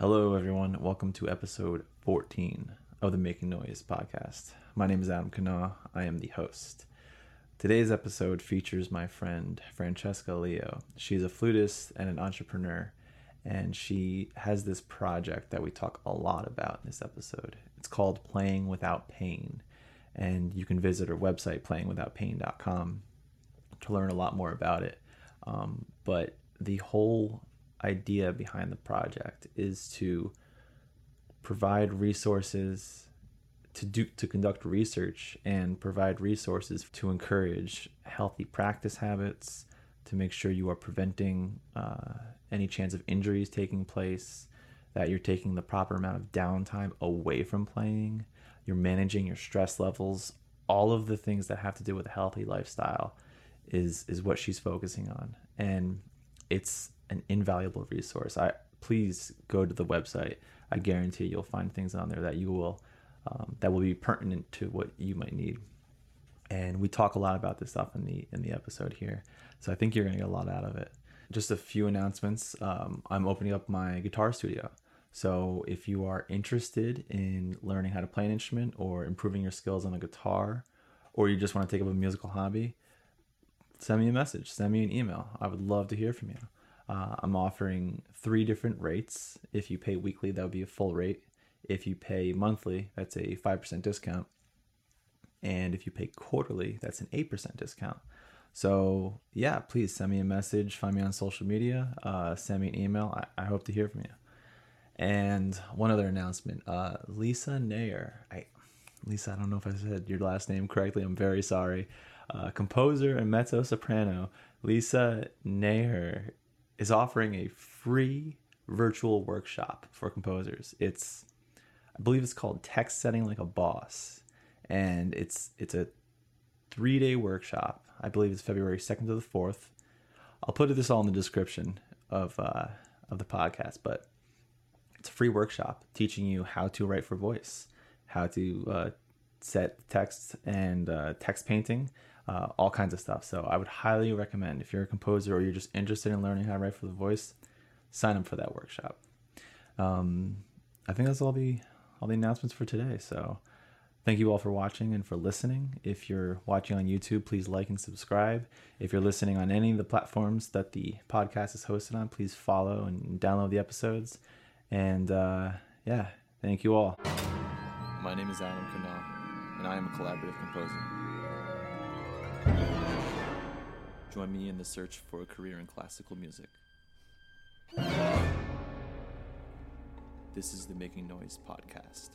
Hello, everyone. Welcome to episode 14 of the Making Noise podcast. My name is Adam Kana. I am the host. Today's episode features my friend Francesca Leo. She's a flutist and an entrepreneur, and she has this project that we talk a lot about in this episode. It's called Playing Without Pain, and you can visit her website, playingwithoutpain.com, to learn a lot more about it. Um, but the whole idea behind the project is to provide resources to do to conduct research and provide resources to encourage healthy practice habits to make sure you are preventing uh, any chance of injuries taking place that you're taking the proper amount of downtime away from playing you're managing your stress levels. All of the things that have to do with a healthy lifestyle is is what she's focusing on. And it's an invaluable resource. I please go to the website. I guarantee you'll find things on there that you will um, that will be pertinent to what you might need. And we talk a lot about this stuff in the in the episode here, so I think you're gonna get a lot out of it. Just a few announcements. Um, I'm opening up my guitar studio. So if you are interested in learning how to play an instrument or improving your skills on the guitar, or you just want to take up a musical hobby, send me a message, send me an email. I would love to hear from you. Uh, I'm offering three different rates. If you pay weekly, that would be a full rate. If you pay monthly, that's a 5% discount. And if you pay quarterly, that's an 8% discount. So, yeah, please send me a message, find me on social media, uh, send me an email. I, I, hope to hear from you. And one other announcement uh, Lisa Nair. I, Lisa, I don't know if I said your last name correctly. I'm very sorry. Uh, composer and mezzo soprano Lisa Nair is offering a free virtual workshop for composers. It's I believe it's called Text Setting Like a Boss. And it's it's a three day workshop. I believe it's February 2nd to the 4th. I'll put this all in the description of uh, of the podcast, but it's a free workshop teaching you how to write for voice, how to uh, set text and uh, text painting, uh, all kinds of stuff. So I would highly recommend if you're a composer or you're just interested in learning how to write for the voice, sign up for that workshop. Um, I think that's all the all the announcements for today. So thank you all for watching and for listening. If you're watching on YouTube, please like and subscribe. If you're listening on any of the platforms that the podcast is hosted on, please follow and download the episodes. And uh, yeah, thank you all. My name is Adam Kanal, and I am a collaborative composer. Join me in the search for a career in classical music. This is the Making Noise podcast.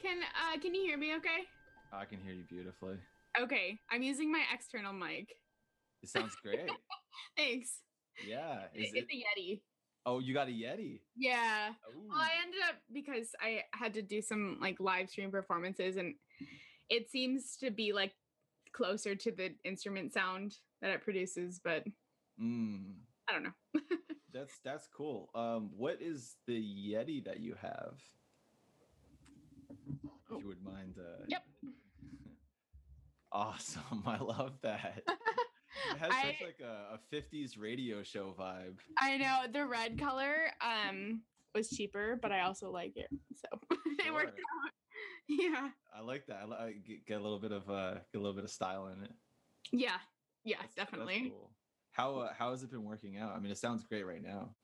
Can uh can you hear me okay? I can hear you beautifully. Okay, I'm using my external mic. It sounds great. Thanks. Yeah. Is it's it... a Yeti. Oh, you got a Yeti? Yeah. Ooh. Well, I ended up because I had to do some like live stream performances and it seems to be like closer to the instrument sound that it produces, but mm. I don't know. that's that's cool. Um, what is the Yeti that you have? If you would mind. Uh, yep. awesome! I love that. It has I, such like a, a 50s radio show vibe. I know the red color um was cheaper, but I also like it, so sure. it worked out. yeah. I like that. I, I get, a little bit of uh, get a little bit of style in it. Yeah. Yeah, that's, definitely. That's cool. How uh, how has it been working out? I mean, it sounds great right now.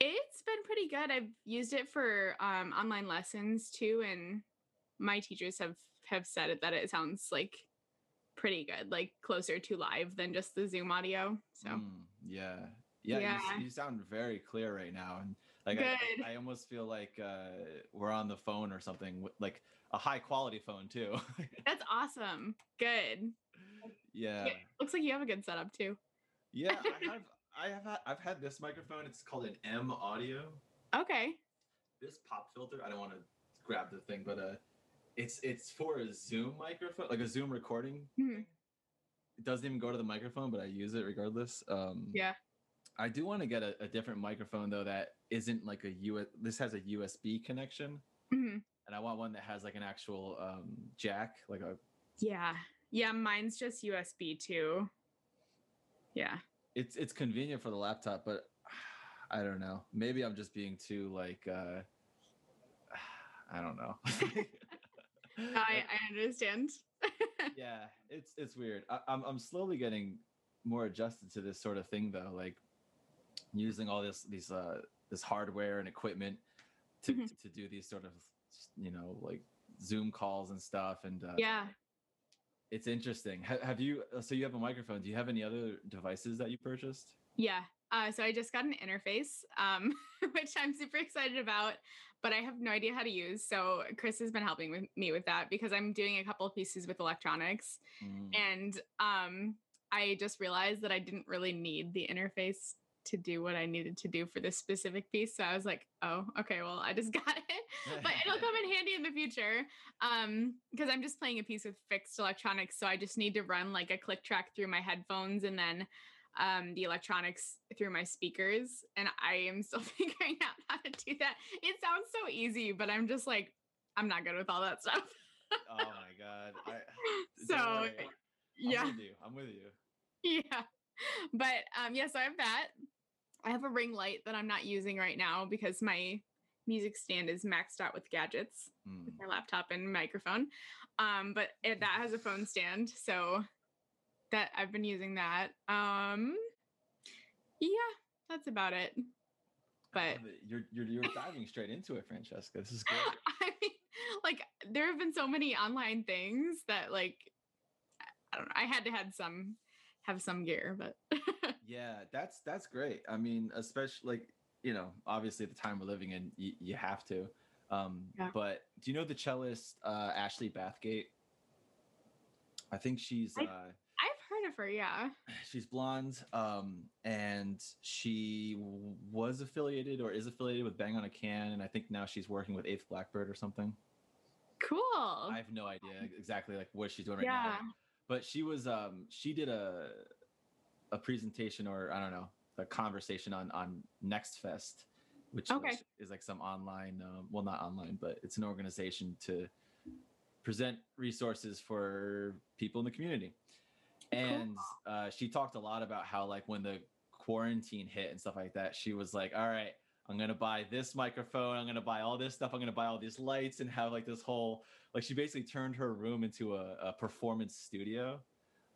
It's been pretty good. I've used it for um, online lessons too, and my teachers have have said it that it sounds like pretty good, like closer to live than just the Zoom audio. So mm, yeah, yeah, yeah. You, you, sound very clear right now, and like I, I, almost feel like uh, we're on the phone or something, like a high quality phone too. That's awesome. Good. Yeah. yeah. Looks like you have a good setup too. Yeah, I have. I have. Had, I've had this microphone. It's called an M Audio. Okay. This pop filter. I don't want to grab the thing, but uh, it's it's for a Zoom microphone, like a Zoom recording. Mm-hmm. It doesn't even go to the microphone, but I use it regardless. Um, yeah. I do want to get a, a, different microphone though that isn't like a US. This has a USB connection, mm-hmm. and I want one that has like an actual um, jack, like a. Yeah, yeah. Mine's just USB too. Yeah. It's it's convenient for the laptop, but I don't know. Maybe I'm just being too like uh I don't know. I, I understand. yeah, it's it's weird. I, I'm I'm slowly getting more adjusted to this sort of thing though, like using all this these uh this hardware and equipment to Mhm. to, do these sort of you know like Zoom calls and stuff and uh, yeah. it's interesting. Ha- have you uh, so you have a microphone? Do you have any other devices that you purchased? Yeah. Uh, so I just got an interface, um, which I'm super excited about, but I have no idea how to use. So Chris has been helping with me with that because I'm doing a couple of pieces with electronics, Mm. and um, I just realized that I didn't really need the interface to do what I needed to do for this specific piece. So I was like, oh, okay, well, I just got it, but it'll come in handy in the future. Um, because I'm just playing a piece with fixed electronics, so I just need to run like a click track through my headphones and then um the electronics through my speakers and i am still figuring out how to do that it sounds so easy but i'm just like i'm not good with all that stuff oh my god. I, so don't. I'm yeah with you. I'm with you. yeah but um yes i have that i have a ring light that i'm not using right now because my music stand is maxed out with gadgets Mm. with my laptop and microphone um but it, that has a phone stand so that i've been using that um yeah that's about it but it. you're you're you're diving straight into it, Francesca. This is great. I mean, like there have been so many online things that like I don't know. I had to had some have some gear, but Yeah, that's that's great. I mean, especially like you know, obviously the time we're living in, you, you have to. Um, Yeah. But do you know the cellist uh, Ashley Bathgate? I think she's I- uh, I've heard of her. Yeah. she's blonde, um, and she w- was affiliated or is affiliated with Bang on a Can, and I think now she's working with Eighth Blackbird or something. Cool. I have no idea exactly like what she's doing right now. But she was um she did a a presentation or i don't know a conversation on on next fest which Okay. is, is like some online um, well not online but it's an organization to present resources for people in the community and uh, she talked a lot about how like when the quarantine hit and stuff like that she was like all right i'm gonna buy this microphone i'm gonna buy all this stuff i'm gonna buy all these lights and have like this whole like she basically turned her room into a, a performance studio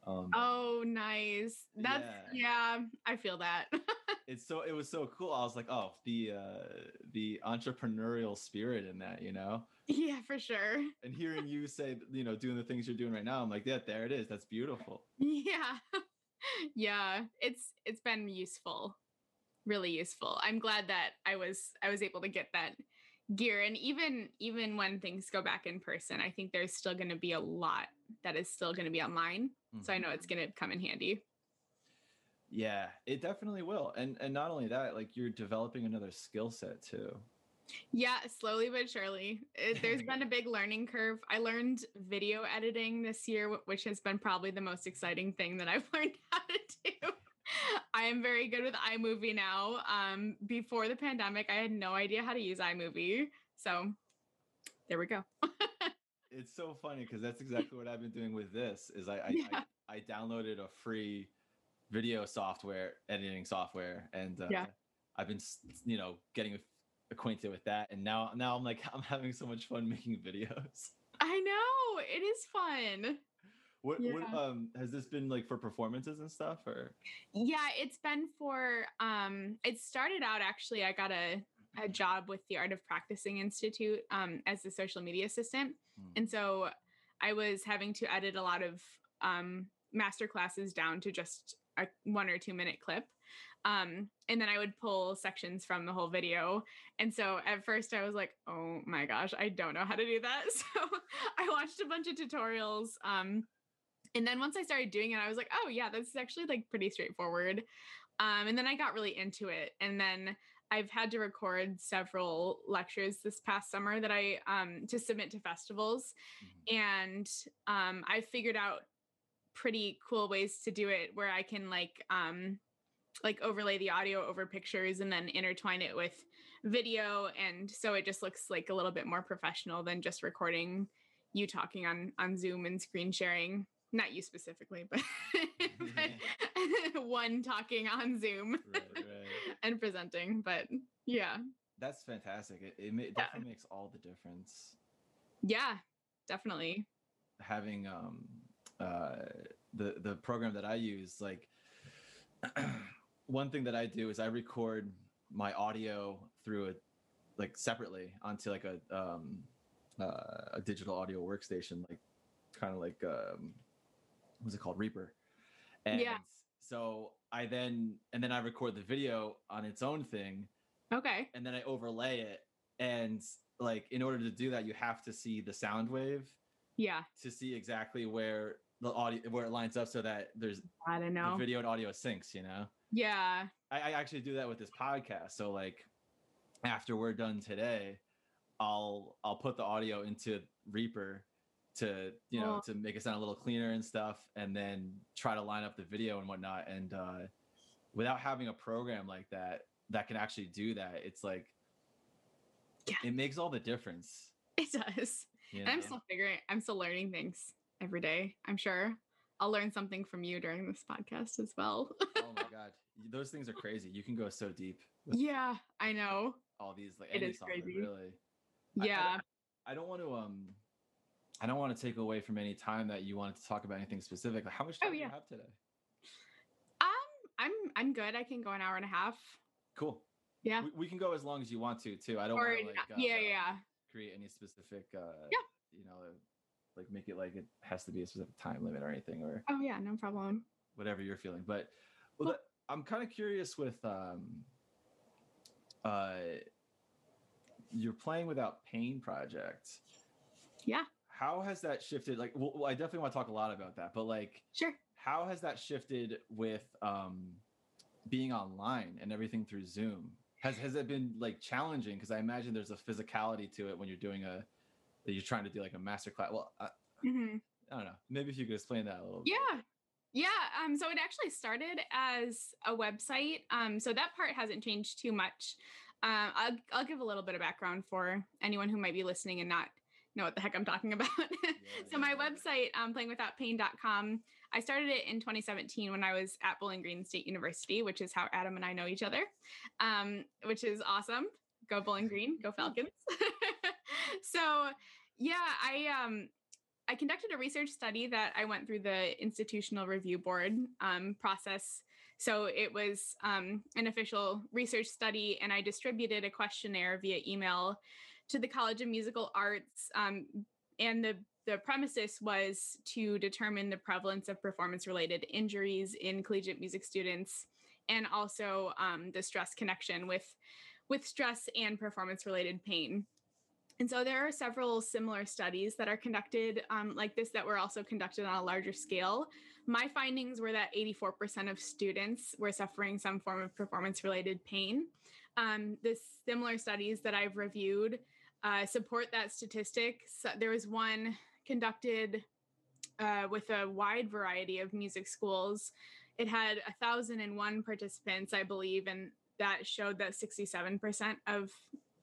um Oh, nice. That's yeah. I feel that. it's so it was so cool i was like oh the uh the entrepreneurial spirit in that you know yeah, for sure. and hearing you say you know doing the things you're doing right now i'm like yeah there it is that's beautiful Yeah. yeah. It's it's been useful. Really useful. I'm glad that I was I was able to get that gear and even even when things go back in person, I think there's still going to be a lot that is still going to be online. So I Mhm. know it's going to come in handy. Yeah, it definitely will. And and not only that, like you're developing another skill set too. Yeah, slowly but surely. It, there's been a big learning curve. I learned video editing this year, which has been probably the most exciting thing that I've learned how to do. I am very good with iMovie now. Um, before the pandemic, I had no idea how to use iMovie. So there we go. It's so funny because that's exactly what I've been doing with this. Is I I, Yeah. I I downloaded a free video software editing software, and uh, Yeah. I've been you know getting acquainted with that, and now now I'm like I'm having so much fun making videos. I know it is fun. What what um has this been like for performances and stuff or? Yeah, it's been for um it started out actually I got a a job with the Art of Practicing Institute um as the social media assistant. Hmm. And so I was having to edit a lot of um master classes down to just a one or two minute clip. Um and then I would pull sections from the whole video. And so at first I was like, "Oh my gosh, I don't know how to do that." So I watched a bunch of tutorials um and then once I started doing it, I was like, oh yeah, this is actually like pretty straightforward. Um, and then I got really into it. And then I've had to record several lectures this past summer that I um, to submit to festivals, Mhm. and um, I figured out pretty cool ways to do it where I can like um, like overlay the audio over pictures and then intertwine it with video, and so it just looks like a little bit more professional than just recording you talking on on Zoom and screen sharing. Not you specifically, but, but one talking on Zoom Right, right. and presenting. But yeah, That's fantastic. It, it, it definitely makes all the difference yeah, definitely. having um uh the the program that I use like one thing that I do is I record my audio through a like separately onto like a um uh, a digital audio workstation like kind of like um what's it called Reaper and Yeah. so I then and then I record the video on its own thing Okay. and then I overlay it and like in order to do that you have to see the sound wave Yeah, to see exactly where the audio where it lines up so that there's I don't the know. video and audio syncs you know Yeah. I, I actually do that with this podcast so like after we're done today i'll i'll put the audio into reaper to you know Oh. to make it sound a little cleaner and stuff and then try to line up the video and whatnot and uh without having a program like that that can actually do that it's like Yeah. it makes all the difference It does. you And I'm still figuring I'm still learning things every day. I'm sure I'll learn something from you during this podcast as well. oh my god those things are crazy you can go so deep yeah, I know. all these like It any is software, crazy. really I- I Yeah. I don't want to um I don't want to take away from any time that you wanted to talk about anything specific. How much Oh, time do you have today? Um, I'm I'm good. I can go an hour and a half. Cool. Yeah. We, we can go as long as you want to too. I don't Or want to like uh, yeah, yeah. create any specific uh Yeah. you know like make it like it has to be a specific time limit or anything or Oh yeah, no problem. whatever you're feeling. But well, that, I'm kind of curious with um uh your playing without pain project. Yeah. How has that shifted? Like, well, I definitely want to talk a lot about that, but like, Sure. how has that shifted with um being online and everything through Zoom? Has has it been like challenging? Because I imagine there's a physicality to it when you're doing a that you're trying to do like a master class. Well, I, hmm I don't know. Maybe if you could explain that a little. bit. Yeah. Yeah. Um, so it actually started as a website. Um, so that part hasn't changed too much. Uh, I'll, I'll give a little bit of background for anyone who might be listening and not know what the heck I'm talking about. so my yeah, yeah. website, um, playingwithoutpain.com, I started it in 2017 when I was at Bowling Green State University, which is how Adam and I know each other, um, which is awesome. Go Bowling Green, go Falcons. so yeah, I um I conducted a research study that I went through the institutional review board um, process. So it was um, an official research study, and I distributed a questionnaire via email to the College of Musical Arts. Um, and the the premises was to determine the prevalence of performance related injuries in collegiate music students and also um, the stress connection with with stress and performance related pain and so there are several similar studies that are conducted um, like this that were also conducted on a larger scale. My findings were that 84% of students were suffering some form of performance related pain. Um, the similar studies that I've reviewed uh, support that statistic. So there was one conducted uh, with a wide variety of music schools. It had 1,001 participants, I believe, and that showed that 67% of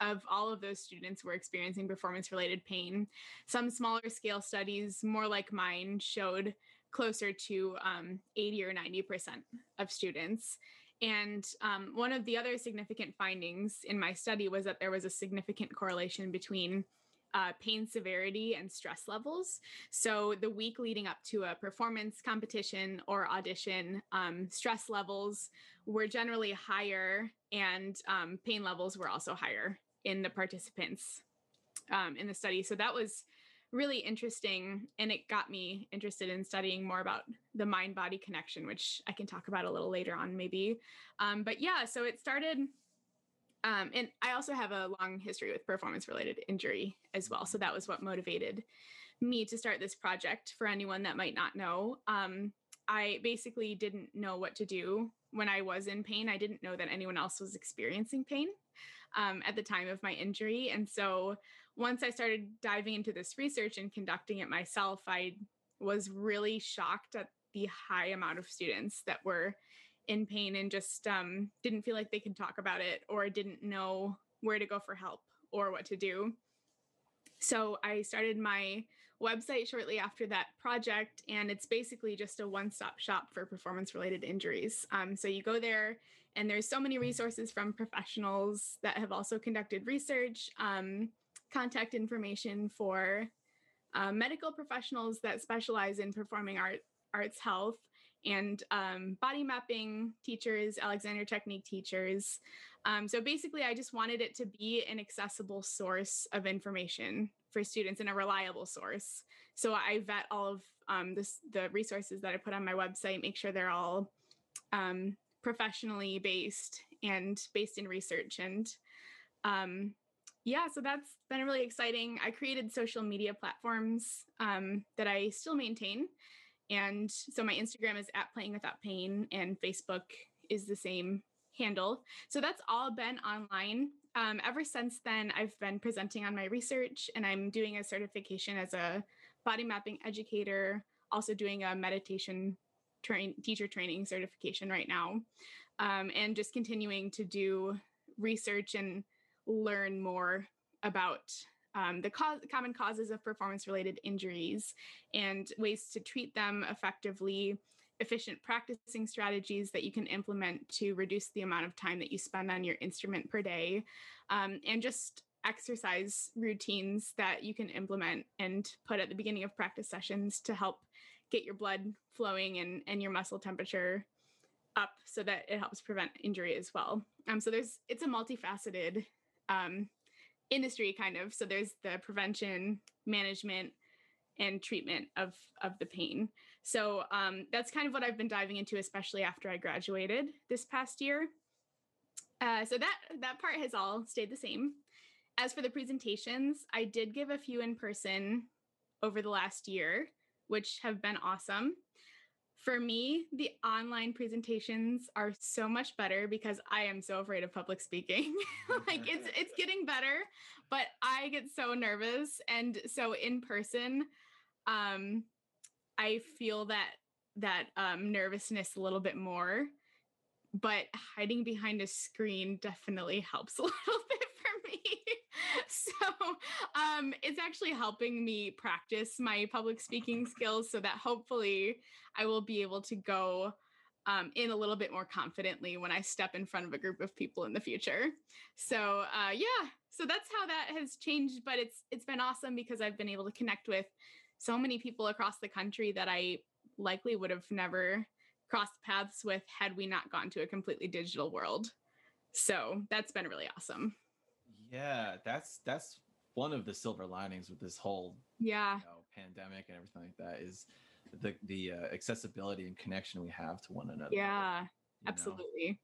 of all of those students were experiencing performance related pain. Some smaller scale studies, more like mine, showed closer to um, 80 or 90% of students. And um, one of the other significant findings in my study was that there was a significant correlation between uh, pain severity and stress levels. So, the week leading up to a performance competition or audition, um, stress levels were generally higher and um, pain levels were also higher in the participants um, in the study. So that was really interesting. And it got me interested in studying more about the mind body connection, which I can talk about a little later on, maybe. Um, but yeah, so it started. Um, and I also have a long history with performance related injury as well. So that was what motivated me to start this project for anyone that might not know. Um, I basically didn't know what to do when I was in pain. I didn't know that anyone else was experiencing pain um, at the time of my injury. And so once I started diving into this research and conducting it myself, I was really shocked at the high amount of students that were in pain and just um, didn't feel like they could talk about it or didn't know where to go for help or what to do. So I started my website shortly after that project, and it's basically just a one stop shop for performance related injuries. Um, so you go there, and there's so many resources from professionals that have also conducted research, um, contact information for uh, medical professionals that specialize in performing art, arts health, and um, body mapping teachers, Alexander Technique teachers. Um, so basically, I just wanted it to be an accessible source of information for students and a reliable source. So I vet all of um, this, the resources that I put on my website, make sure they're all um, professionally based and based in research. And um, yeah, so that's been really exciting. I created social media platforms um, that I still maintain. And so my Instagram is at playing without pain, and Facebook is the same handle. So that's all been online. Um, ever since then, I've been presenting on my research and I'm doing a certification as a body mapping educator, also doing a meditation train, teacher training certification right now, um, and just continuing to do research and learn more about um, the co- common causes of performance related injuries and ways to treat them effectively, efficient practicing strategies that you can implement to reduce the amount of time that you spend on your instrument per day, um, and just exercise routines that you can implement and put at the beginning of practice sessions to help get your blood flowing and, and your muscle temperature up so that it helps prevent injury as well. Um, so there's it's a multifaceted um, industry kind of. So there's the prevention management and treatment of of the pain. So um, that's kind of what i've been diving into especially after i graduated this past year. Uh, so that that part has all stayed the same. As for the presentations i did give a few in person over the last year which have been awesome for me, the online presentations are so much better because I am so afraid of public speaking. like it's it's getting better, but I get so nervous and so in person um I feel that that um nervousness a little bit more. But hiding behind a screen definitely helps a little bit me. so um, it's actually helping me practice my public speaking skills so that hopefully I will be able to go um, in a little bit more confidently when I step in front of a group of people in the future. So uh, yeah, so that's how that has changed. But it's it's been awesome because I've been able to connect with so many people across the country that I likely would have never crossed paths with had we not gone to a completely digital world. So that's been really awesome. Yeah, that's that's one of the silver linings with this whole yeah you know, pandemic and everything like that is the the uh, accessibility and connection we have to one another. Yeah, you absolutely. Know?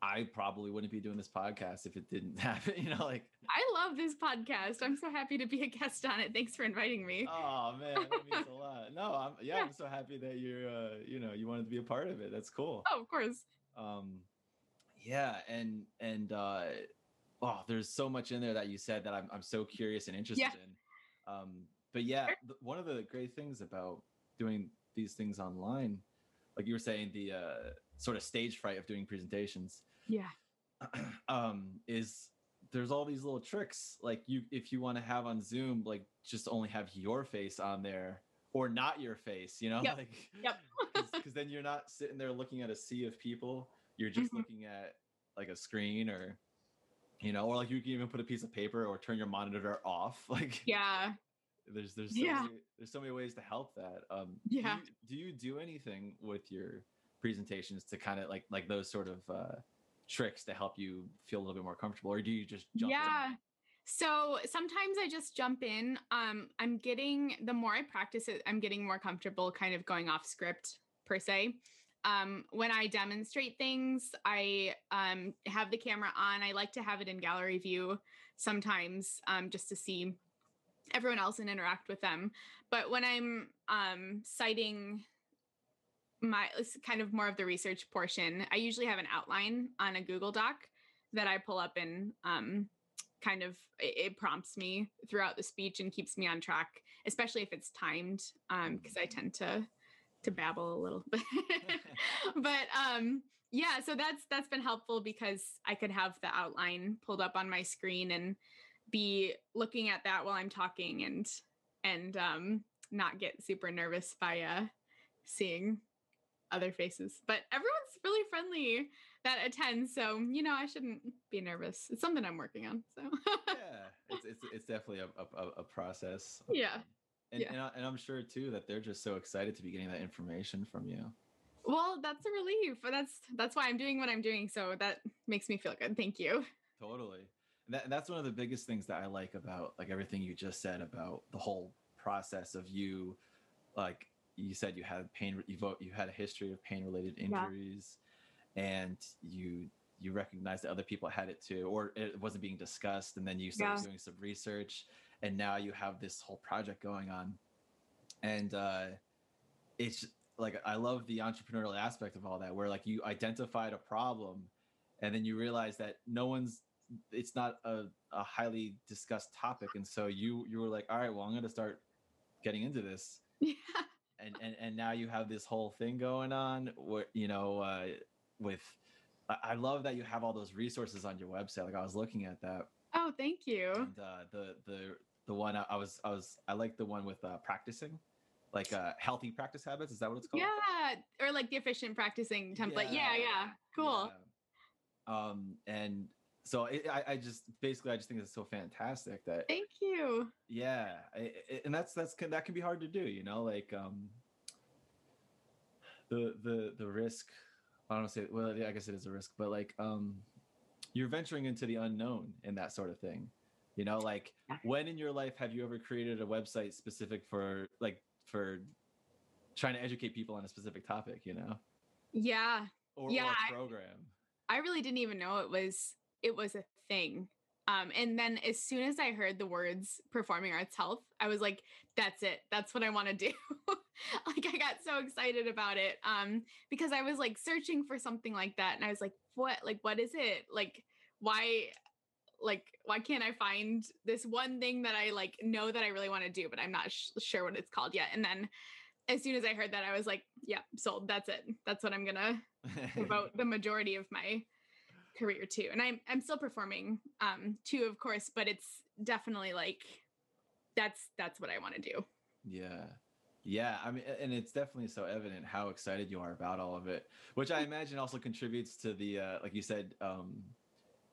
I probably wouldn't be doing this podcast if it didn't happen. You know, like I love this podcast. I'm so happy to be a guest on it. Thanks for inviting me. Oh man, that means a lot. No, I'm yeah, yeah. I'm so happy that you're uh, you know, you wanted to be a part of it. That's cool. Oh, of course. Um yeah, and and uh oh, there's so much in there that you said that I'm I'm so curious and interested yeah. in. Um, but yeah, one of the great things about doing these things online, like you were saying, the uh, sort of stage fright of doing presentations. Yeah. um, is there's all these little tricks like you if you want to have on zoom like just only have your face on there or not your face you know yep. like yep because then you're not sitting there looking at a sea of people you're just mm-hmm. looking at like a screen or you know, or like you can even put a piece of paper or turn your monitor off. Like yeah, there's there's so yeah. many, there's so many ways to help that. Um, yeah. Do you, do you do anything with your presentations to kind of like like those sort of uh, tricks to help you feel a little bit more comfortable, or do you just jump yeah. In? So sometimes I just jump in. Um, I'm getting the more I practice it, I'm getting more comfortable kind of going off script per se um, when I demonstrate things, I um, have the camera on. I like to have it in gallery view sometimes um, just to see everyone else and interact with them. But when I'm um, citing my it's kind of more of the research portion, I usually have an outline on a Google Doc that I pull up and um, kind of it, prompts me throughout the speech and keeps me on track, especially if it's timed, because um, I tend to to babble a little bit. but um yeah, so that's that's been helpful because I could have the outline pulled up on my screen and be looking at that while I'm talking and and um not get super nervous by uh seeing other faces. But everyone's really friendly that attends, so you know I shouldn't be nervous. It's something I'm working on. So yeah, it's it's it's definitely a a, a process. Yeah. Um, And, Yeah. and, I, and I'm sure too that they're just so excited to be getting that information from you. well, that's a relief. That's that's why I'm doing what I'm doing. So that makes me feel good. Thank you. Totally. And, that, that's one of the biggest things that I like about like everything you just said about the whole process of you, like you said, you had pain, you vote, you had a history of pain related Yeah. injuries, and you you recognized that other people had it too, or it wasn't being discussed, and then you started Yeah. doing some research, and now you have this whole project going on, and uh, it's like I love the entrepreneurial aspect of all that, where like you identified a problem, and then you realize that no one's it's not a, a highly discussed topic and so you you were like all right well i'm going to start getting into this Yeah. and and and now you have this whole thing going on where you know uh with I, I love that you have all those resources on your website like i was looking at that Oh, thank you. and uh the the the one I, I was i was i like the one with uh practicing like uh healthy practice habits is that what it's called Yeah, or like the efficient practicing template. Yeah, yeah. Cool. Yeah. um and so it, I, I just basically i just think it's so fantastic that Thank you. yeah I, I- and that's that's can- that can be hard to do you know like um the the the risk i don't say well i guess it is a risk but like um you're venturing into the unknown and that sort of thing you know like when in your life have you ever created a website specific for like for trying to educate people on a specific topic you know Yeah, or, Yeah, or I- a program I really didn't even know it was it was a thing. Um, and then as soon as I heard the words performing arts health, I was like, that's it. That's what I want to do. like I got so excited about it. Um, because I was like searching for something like that. And I was like, what, like, what is it? Like, why, like, why can't I find this one thing that I like know that I really want to do, but I'm not sh- sure what it's called yet. And then as soon as I heard that, I was like, yeah, sold. That's it. That's what I'm gonna about the majority of my career too and i'm i'm still performing um too of course but it's definitely like that's that's what i want to do Yeah. Yeah, I mean and it's definitely so evident how excited you are about all of it, which I imagine also contributes to the uh like you said um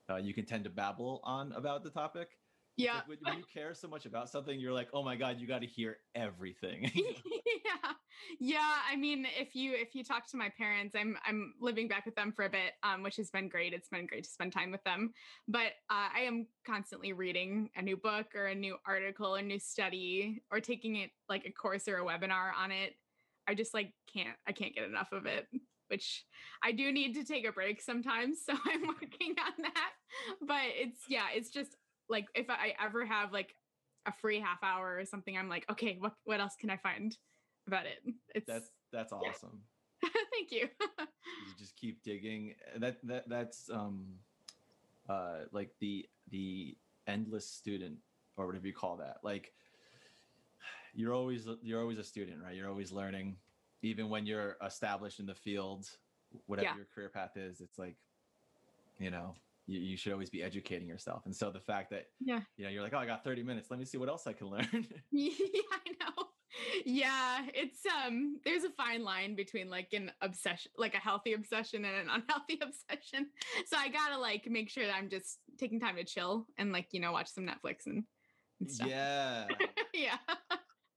uh, you can tend to babble on about the topic. Yeah. like when, when you care so much about something, you're like, "Oh my god, you got to hear everything." yeah. Yeah i mean if you if you talk to my parents i'm i'm living back with them for a bit um which has been great. It's been great to spend time with them. But uh, i am constantly reading a new book or a new article a new study or taking it like a course or a webinar on it. I just like can't i can't get enough of it which i do need to take a break sometimes so i'm working on that but it's yeah it's just like if i ever have like a free half hour or something i'm like okay what what else can i find about it it's that's that's awesome. thank you You just keep digging. That that that's um uh like the the endless student or whatever you call that. Like you're always you're always a student, right? You're always learning even when you're established in the field, whatever Yeah. your career path is, it's like you know, you, you should always be educating yourself. And so the fact that yeah you know, you're like, "Oh, I got 30 minutes. Let me see what else I can learn." yeah i know yeah it's um there's a fine line between like an obsession like a healthy obsession and an unhealthy obsession so i gotta like make sure that i'm just taking time to chill and like you know watch some netflix and, and stuff yeah. yeah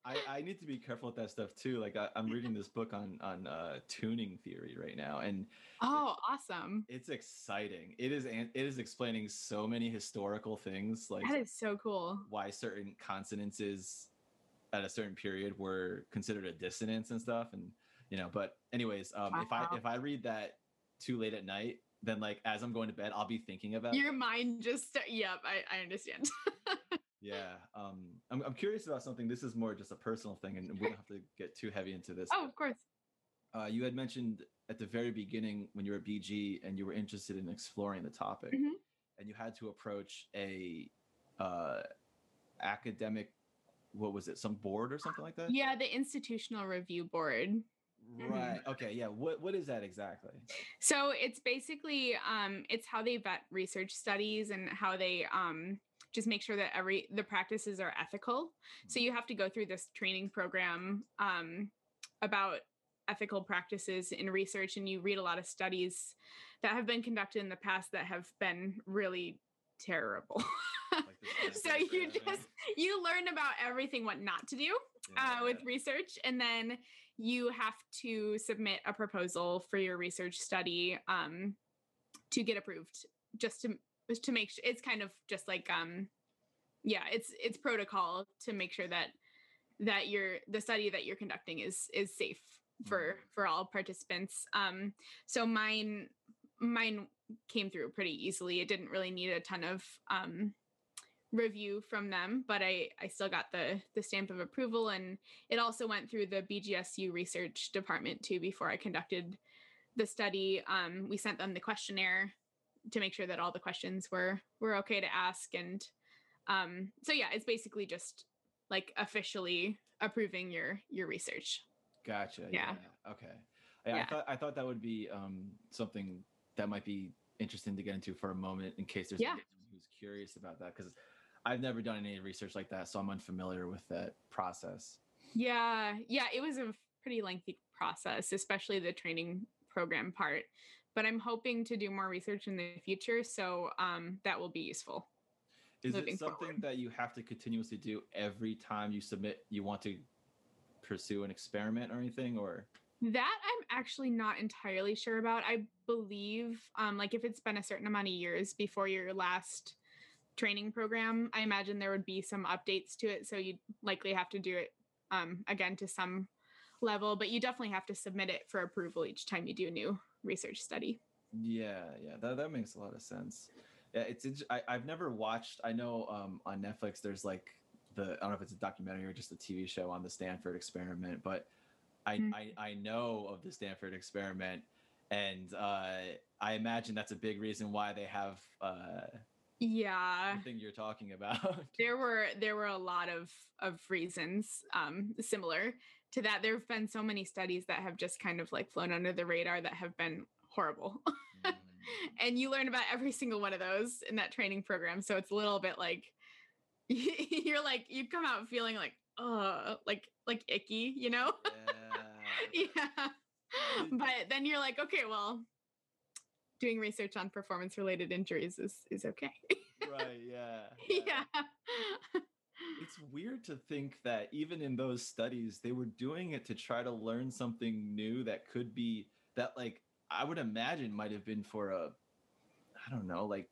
I, I need to be careful with that stuff too. Like I, I'm reading this book on on uh, tuning theory right now, and oh awesome it's exciting. It is it is explaining so many historical things, like that is so cool why certain consonances at a certain period were considered a dissonance and stuff, and you know. But anyways, um, if I if I read that too late at night, then like as I'm going to bed, I'll be thinking about your it. mind just yep i, I understand Yeah. Um, I'm I'm curious about something. This is more just a personal thing, and we don't have to get too heavy into this. oh of course uh, you had mentioned at the very beginning when you were at BG and you were interested in exploring the topic, Mhm. and you had to approach a uh, academic, what was it, some board or something like that? yeah the institutional review board Right. Okay. Yeah. What What is that exactly? So it's basically um, it's how they vet research studies and how they um, just make sure that every the practices are ethical. So you have to go through this training program um, about ethical practices in research, and you read a lot of studies that have been conducted in the past that have been really terrible. Like so you just you learn about everything what not to do uh, with research and then you have to submit a proposal for your research study um, to get approved just to just to make sure it's kind of just like um yeah it's it's protocol to make sure that that your the study that you're conducting is is safe for for all participants. Um so mine mine came through pretty easily. It didn't really need a ton of um review from them but i i still got the the stamp of approval. And it also went through the bgsu research department too before i conducted the study. Um we sent them the questionnaire to make sure that all the questions were were okay to ask and um so yeah it's basically just like officially approving your your research Gotcha. Yeah. Yeah. Okay. Yeah, I thought I thought that would be um, something that might be interesting to get into for a moment in case there's Yeah. anyone who's curious about that because I've never done any research like that, so I'm unfamiliar with that process. Yeah, yeah, it was a pretty lengthy process, especially the training program part. But I'm hoping to do more research in the future, so um, that will be useful. Is it something forward. that you have to continuously do every time you submit? You want to pursue an experiment or anything, or That I'm actually not entirely sure about. I believe, um, like if it's been a certain amount of years before your last training program, I imagine there would be some updates to it. So you'd likely have to do it um, again to some level, but you definitely have to submit it for approval each time you do a new research study. Yeah, yeah, that that makes a lot of sense. Yeah, it's, I, I've never watched. I know um, on Netflix there's like the I don't know if it's a documentary or just a TV show on the Stanford experiment, but I Mm. I, I know of the Stanford experiment, and uh, I imagine that's a big reason why they have uh, Yeah. the thing you're talking about. there were there were a lot of of reasons um similar to that there have been so many studies that have just kind of like flown under the radar that have been horrible Mm. and you learn about every single one of those in that training program so it's a little bit like you're like you come out feeling like uh like like icky you know yeah. yeah but then you're like okay well doing research on performance related injuries is is okay Right. Yeah. yeah It's weird to think that even in those studies, they were doing it to try to learn something new that could be that, like, I would imagine might have been for a, I don't know, like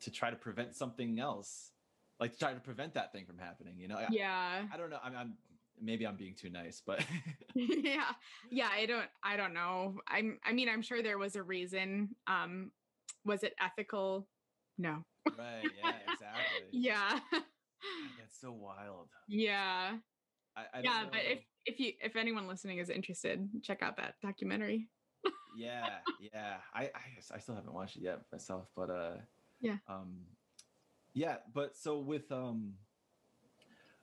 to try to prevent something else, like to try to prevent that thing from happening. You know? I, yeah I don't know. I'm, I'm maybe I'm being too nice, but yeah yeah i don't i don't know i'm i mean i'm sure there was a reason um was it ethical no right. Yeah. Exactly. yeah God, That's so wild. yeah I, I yeah but if if you if anyone listening is interested check out that documentary yeah yeah I I still haven't watched it yet myself but uh Yeah. um yeah but so with um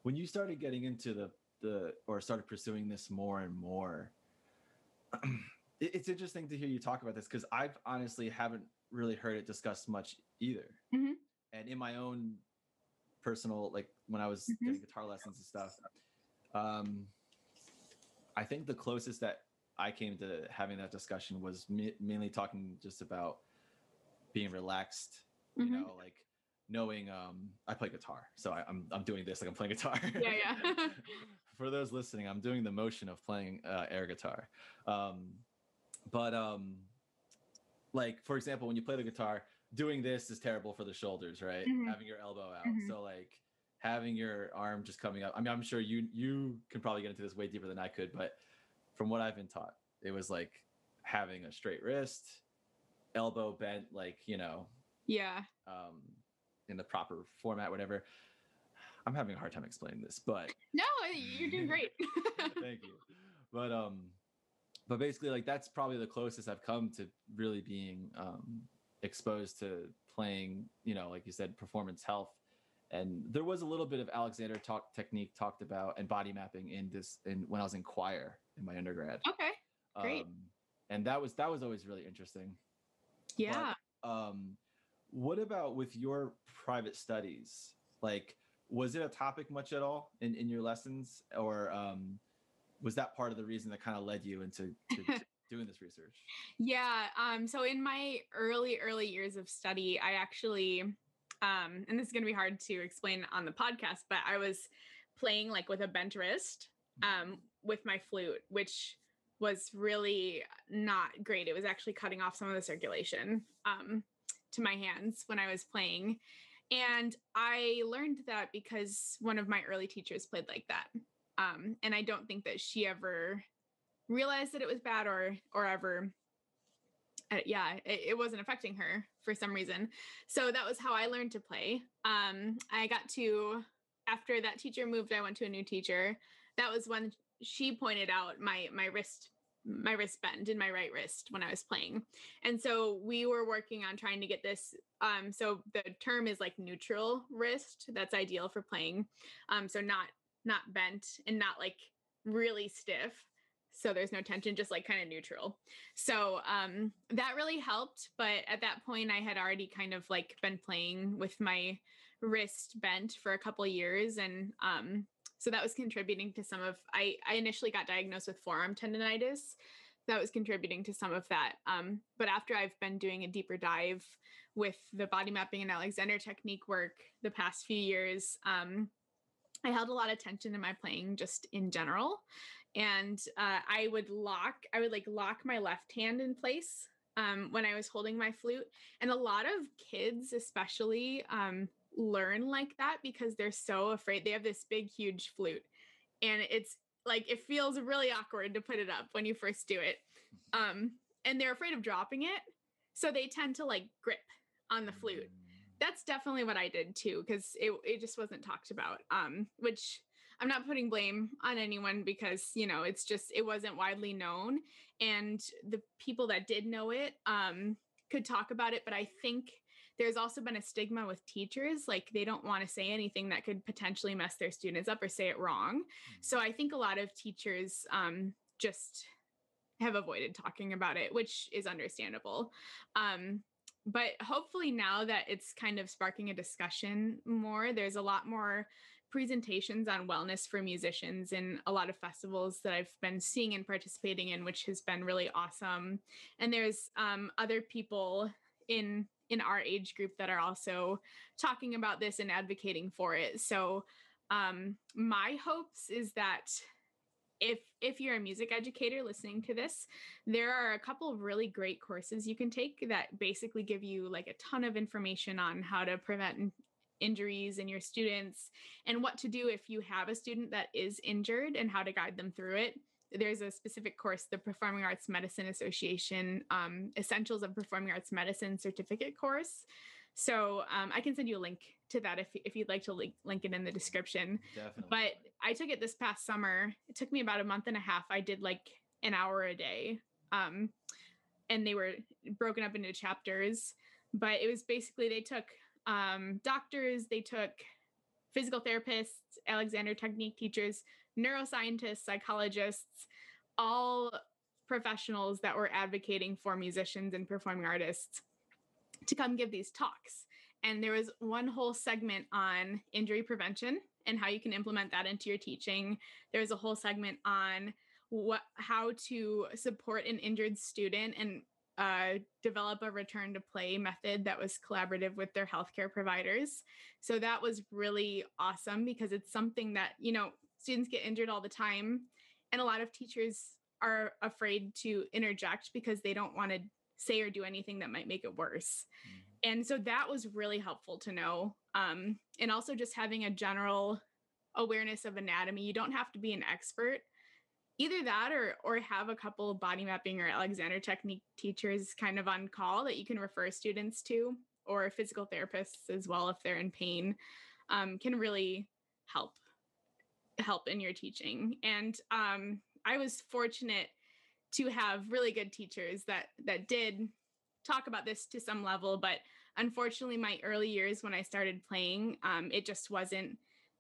when you started getting into the the or started pursuing this more and more it's interesting to hear you talk about this because i've honestly haven't really heard it discussed much either Mhm. and in my own personal like when i was Mhm. getting guitar lessons and stuff um i think the closest that i came to having that discussion was ma- mainly talking just about being relaxed you Mhm. know like knowing um i play guitar so I, i'm i'm doing this like i'm playing guitar Yeah, yeah. for those listening i'm doing the motion of playing uh, air guitar um but um like for example when you play the guitar doing this is terrible for the shoulders right? Mhm. having your elbow out. Mhm. so like having your arm just coming up i mean i'm sure you you can probably get into this way deeper than i could but from what i've been taught it was like having a straight wrist elbow bent like you know yeah. um in the proper format whatever. I'm having a hard time explaining this but no you're doing great. Thank you. But um but basically like that's probably the closest i've come to really being um exposed to playing you know like you said performance health. And there was a little bit of alexander talk technique talked about and body mapping in this in when i was in choir in my undergrad. Okay Great. um and that was that was always really interesting. Yeah. um what about with your private studies? Like, was it a topic much at all in, in your lessons, or um, was that part of the reason that kind of led you into to, to doing this research? Yeah. Um, so in my early, early years of study, I actually, um, and this is going to be hard to explain on the podcast, but I was playing like with a bent wrist um, with my flute, which was really not great. It was actually cutting off some of the circulation um, to my hands when I was playing. And I learned that because one of my early teachers played like that. Um, and I don't think that she ever realized that it was bad or or ever. Uh, yeah it, it, wasn't affecting her for some reason. So that was how i learned to play. Um i got to after that teacher moved i went to a new teacher. That was when she pointed out my my wrist my wrist bend in my right wrist when i was playing. And so we were working on trying to get this um so the term is like neutral wrist. That's ideal for playing. Um so not not bent and not like really stiff so there's no tension just like kind of neutral. So um that really helped but at that point i had already kind of like been playing with my wrist bent for a couple years and um so that was contributing to some of i i initially got diagnosed with forearm tendonitis. That was contributing to some of that um but after i've been doing a deeper dive with the body mapping and alexander technique work the past few years um I held a lot of tension in my playing just in general and uh, I would lock, I would like lock my left hand in place um, when I was holding my flute. And a lot of kids, especially, um, learn like that because they're so afraid. They have this big, huge flute, and it's like it feels really awkward to put it up when you first do it. Um, and they're afraid of dropping it, so they tend to like grip on the flute. That's definitely what I did too, because it it just wasn't talked about. Um, which I'm not putting blame on anyone because, you know, it's just it wasn't widely known and the people that did know it um could talk about it, but I think there's also been a stigma with teachers like they don't want to say anything that could potentially mess their students up or say it wrong. Mm-hmm. So I think a lot of teachers um just have avoided talking about it, which is understandable. Um, but hopefully now that it's kind of sparking a discussion more there's a lot more presentations on wellness for musicians in a lot of festivals that I've been seeing and participating in, which has been really awesome. And there's um, other people in in our age group that are also talking about this and advocating for it. So um, my hopes is that if if you're a music educator listening to this there are a couple of really great courses you can take that basically give you like a ton of information on how to prevent injuries in your students and what to do if you have a student that is injured and how to guide them through it. There's a specific course the performing arts medicine association um, essentials of performing arts medicine certificate course. So um, i can send you a link to that if, if you'd like to link, link it in the description. Definitely. but i took it this past summer. It took me about a month and a half. I did like an hour a day um, and they were broken up into chapters. But it was basically they took um, doctors, they took physical therapists, Alexander Technique teachers, neuroscientists, psychologists, all professionals that were advocating for musicians and performing artists to come give these talks. And there was one whole segment on injury prevention and how you can implement that into your teaching. There was a whole segment on what how to support an injured student and uh, develop a return to play method that was collaborative with their healthcare providers. So that was really awesome because it's something that, you know, students get injured all the time. And a lot of teachers are afraid to interject because they don't want to say or do anything that might make it worse. Mm-hmm. And so that was really helpful to know. Um, and also just having a general awareness of anatomy. You don't have to be an expert either that or or have a couple body mapping or Alexander technique teachers kind of on call that you can refer students to or physical therapists as well if they're in pain um, can really help help in your teaching. And um, i was fortunate to have really good teachers that that did talk about this to some level but unfortunately my early years when i started playing um, it just wasn't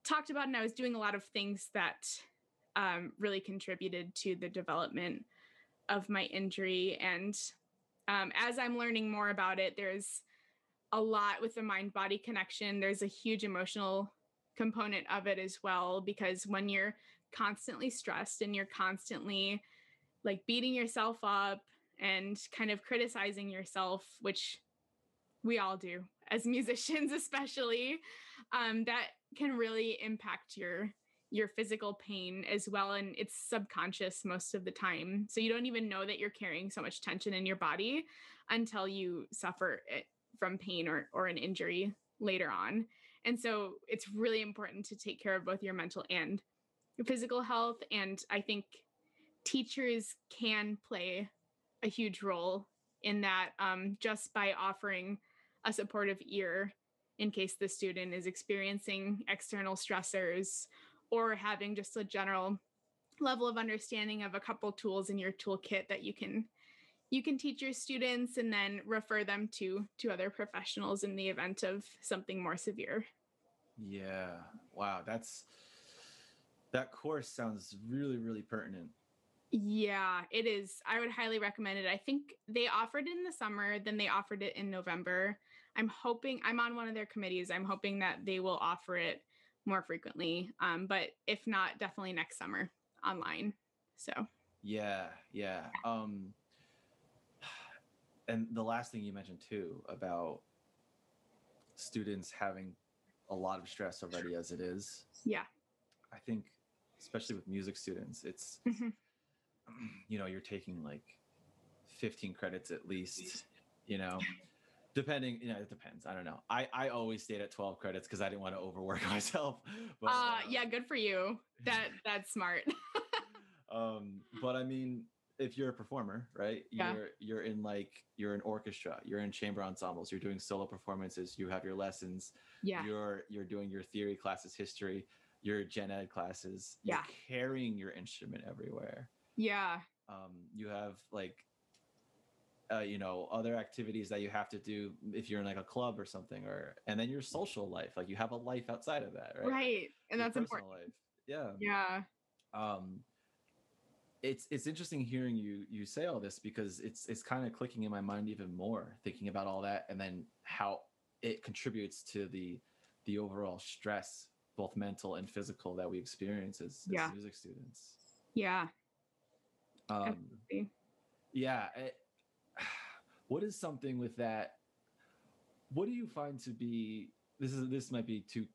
talked about and i was doing a lot of things that um, really contributed to the development of my injury. And um, as I'm learning more about it, there's a lot with the mind body connection. There's a huge emotional component of it as well because when you're constantly stressed and you're constantly like beating yourself up and kind of criticizing yourself, which we all do as musicians, especially, um, that can really impact your your physical pain as well and it's subconscious most of the time. So you don't even know that you're carrying so much tension in your body until you suffer from pain or, or an injury later on. And so it's really important to take care of both your mental and your physical health and i think teachers can play a huge role in that um, just by offering a supportive ear in case the student is experiencing external stressors or having just a general level of understanding of a couple tools in your toolkit that you can you can teach your students and then refer them to to other professionals in the event of something more severe. Yeah. Wow. That's that course sounds really really pertinent. Yeah it is. I would highly recommend it. I think they offered it in the summer then they offered it in november. I'm hoping i'm on one of their committees. I'm hoping that they will offer it more frequently. Um, but if not, definitely next summer online. So yeah, yeah. Um, and the last thing you mentioned too about students having a lot of stress already as it is. Yeah. I think especially with music students, it's mm-hmm. you know, you're taking like 15 credits at least, you know depending you know it depends. I don't know. I i always stayed at 12 credits because i didn't want to overwork myself but, uh, uh yeah good for you. That that's smart. Um but i mean if you're a performer right yeah. you're you're in like you're in orchestra you're in chamber ensembles you're doing solo performances you have your lessons yeah. you're you're doing your theory classes history your gen ed classes you're yeah. carrying your instrument everywhere. Yeah. Um you have like uh, you know other activities that you have to do if you're in like a club or something or and then your social life like you have a life outside of that right right and your that's important life. yeah yeah um it's it's interesting hearing you you say all this because it's it's kind of clicking in my mind even more thinking about all that and then how it contributes to the the overall stress both mental and physical that we experience as, as yeah. music students yeah um Absolutely. yeah it, what is something with that? What do you find to be this is this might be too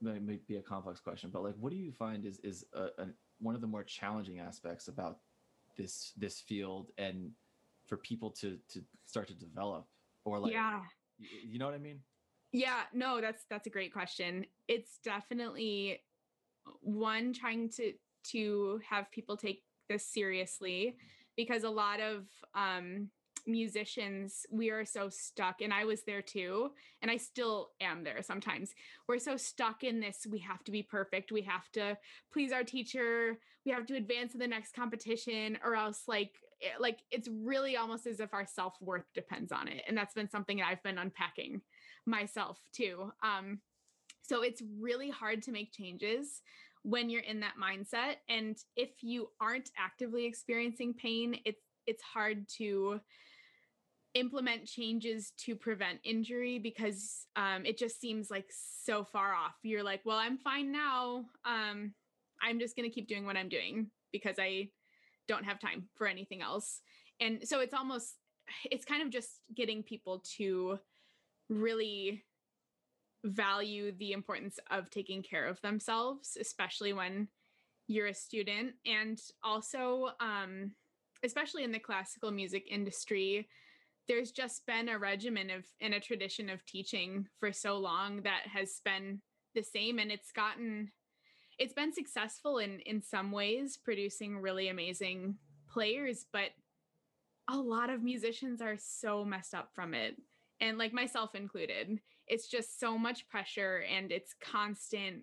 might, be a complex question but like what do you find is is a, a, one of the more challenging aspects about this this field and for people to to start to develop or like yeah. you know what i mean? Yeah. No that's that's a great question. It's definitely one trying to to have people take this seriously because a lot of um musicians we are so stuck and i was there too and i still am there sometimes. We're so stuck in this we have to be perfect we have to please our teacher we have to advance to the next competition or else like like it's really almost as if our self-worth depends on it and that's been something that i've been unpacking myself too um so it's really hard to make changes when you're in that mindset and if you aren't actively experiencing pain it's it's hard to implement changes to prevent injury because um, it just seems like so far off. You're like, well, I'm fine now. Um, I'm just going to keep doing what I'm doing because I don't have time for anything else. And so it's almost, it's kind of just getting people to really value the importance of taking care of themselves, especially when you're a student. And also, um, especially in the classical music industry, there's just been a regimen of and a tradition of teaching for so long that has been the same and it's gotten it's been successful in in some ways producing really amazing players but a lot of musicians are so messed up from it and like myself included it's just so much pressure and it's constant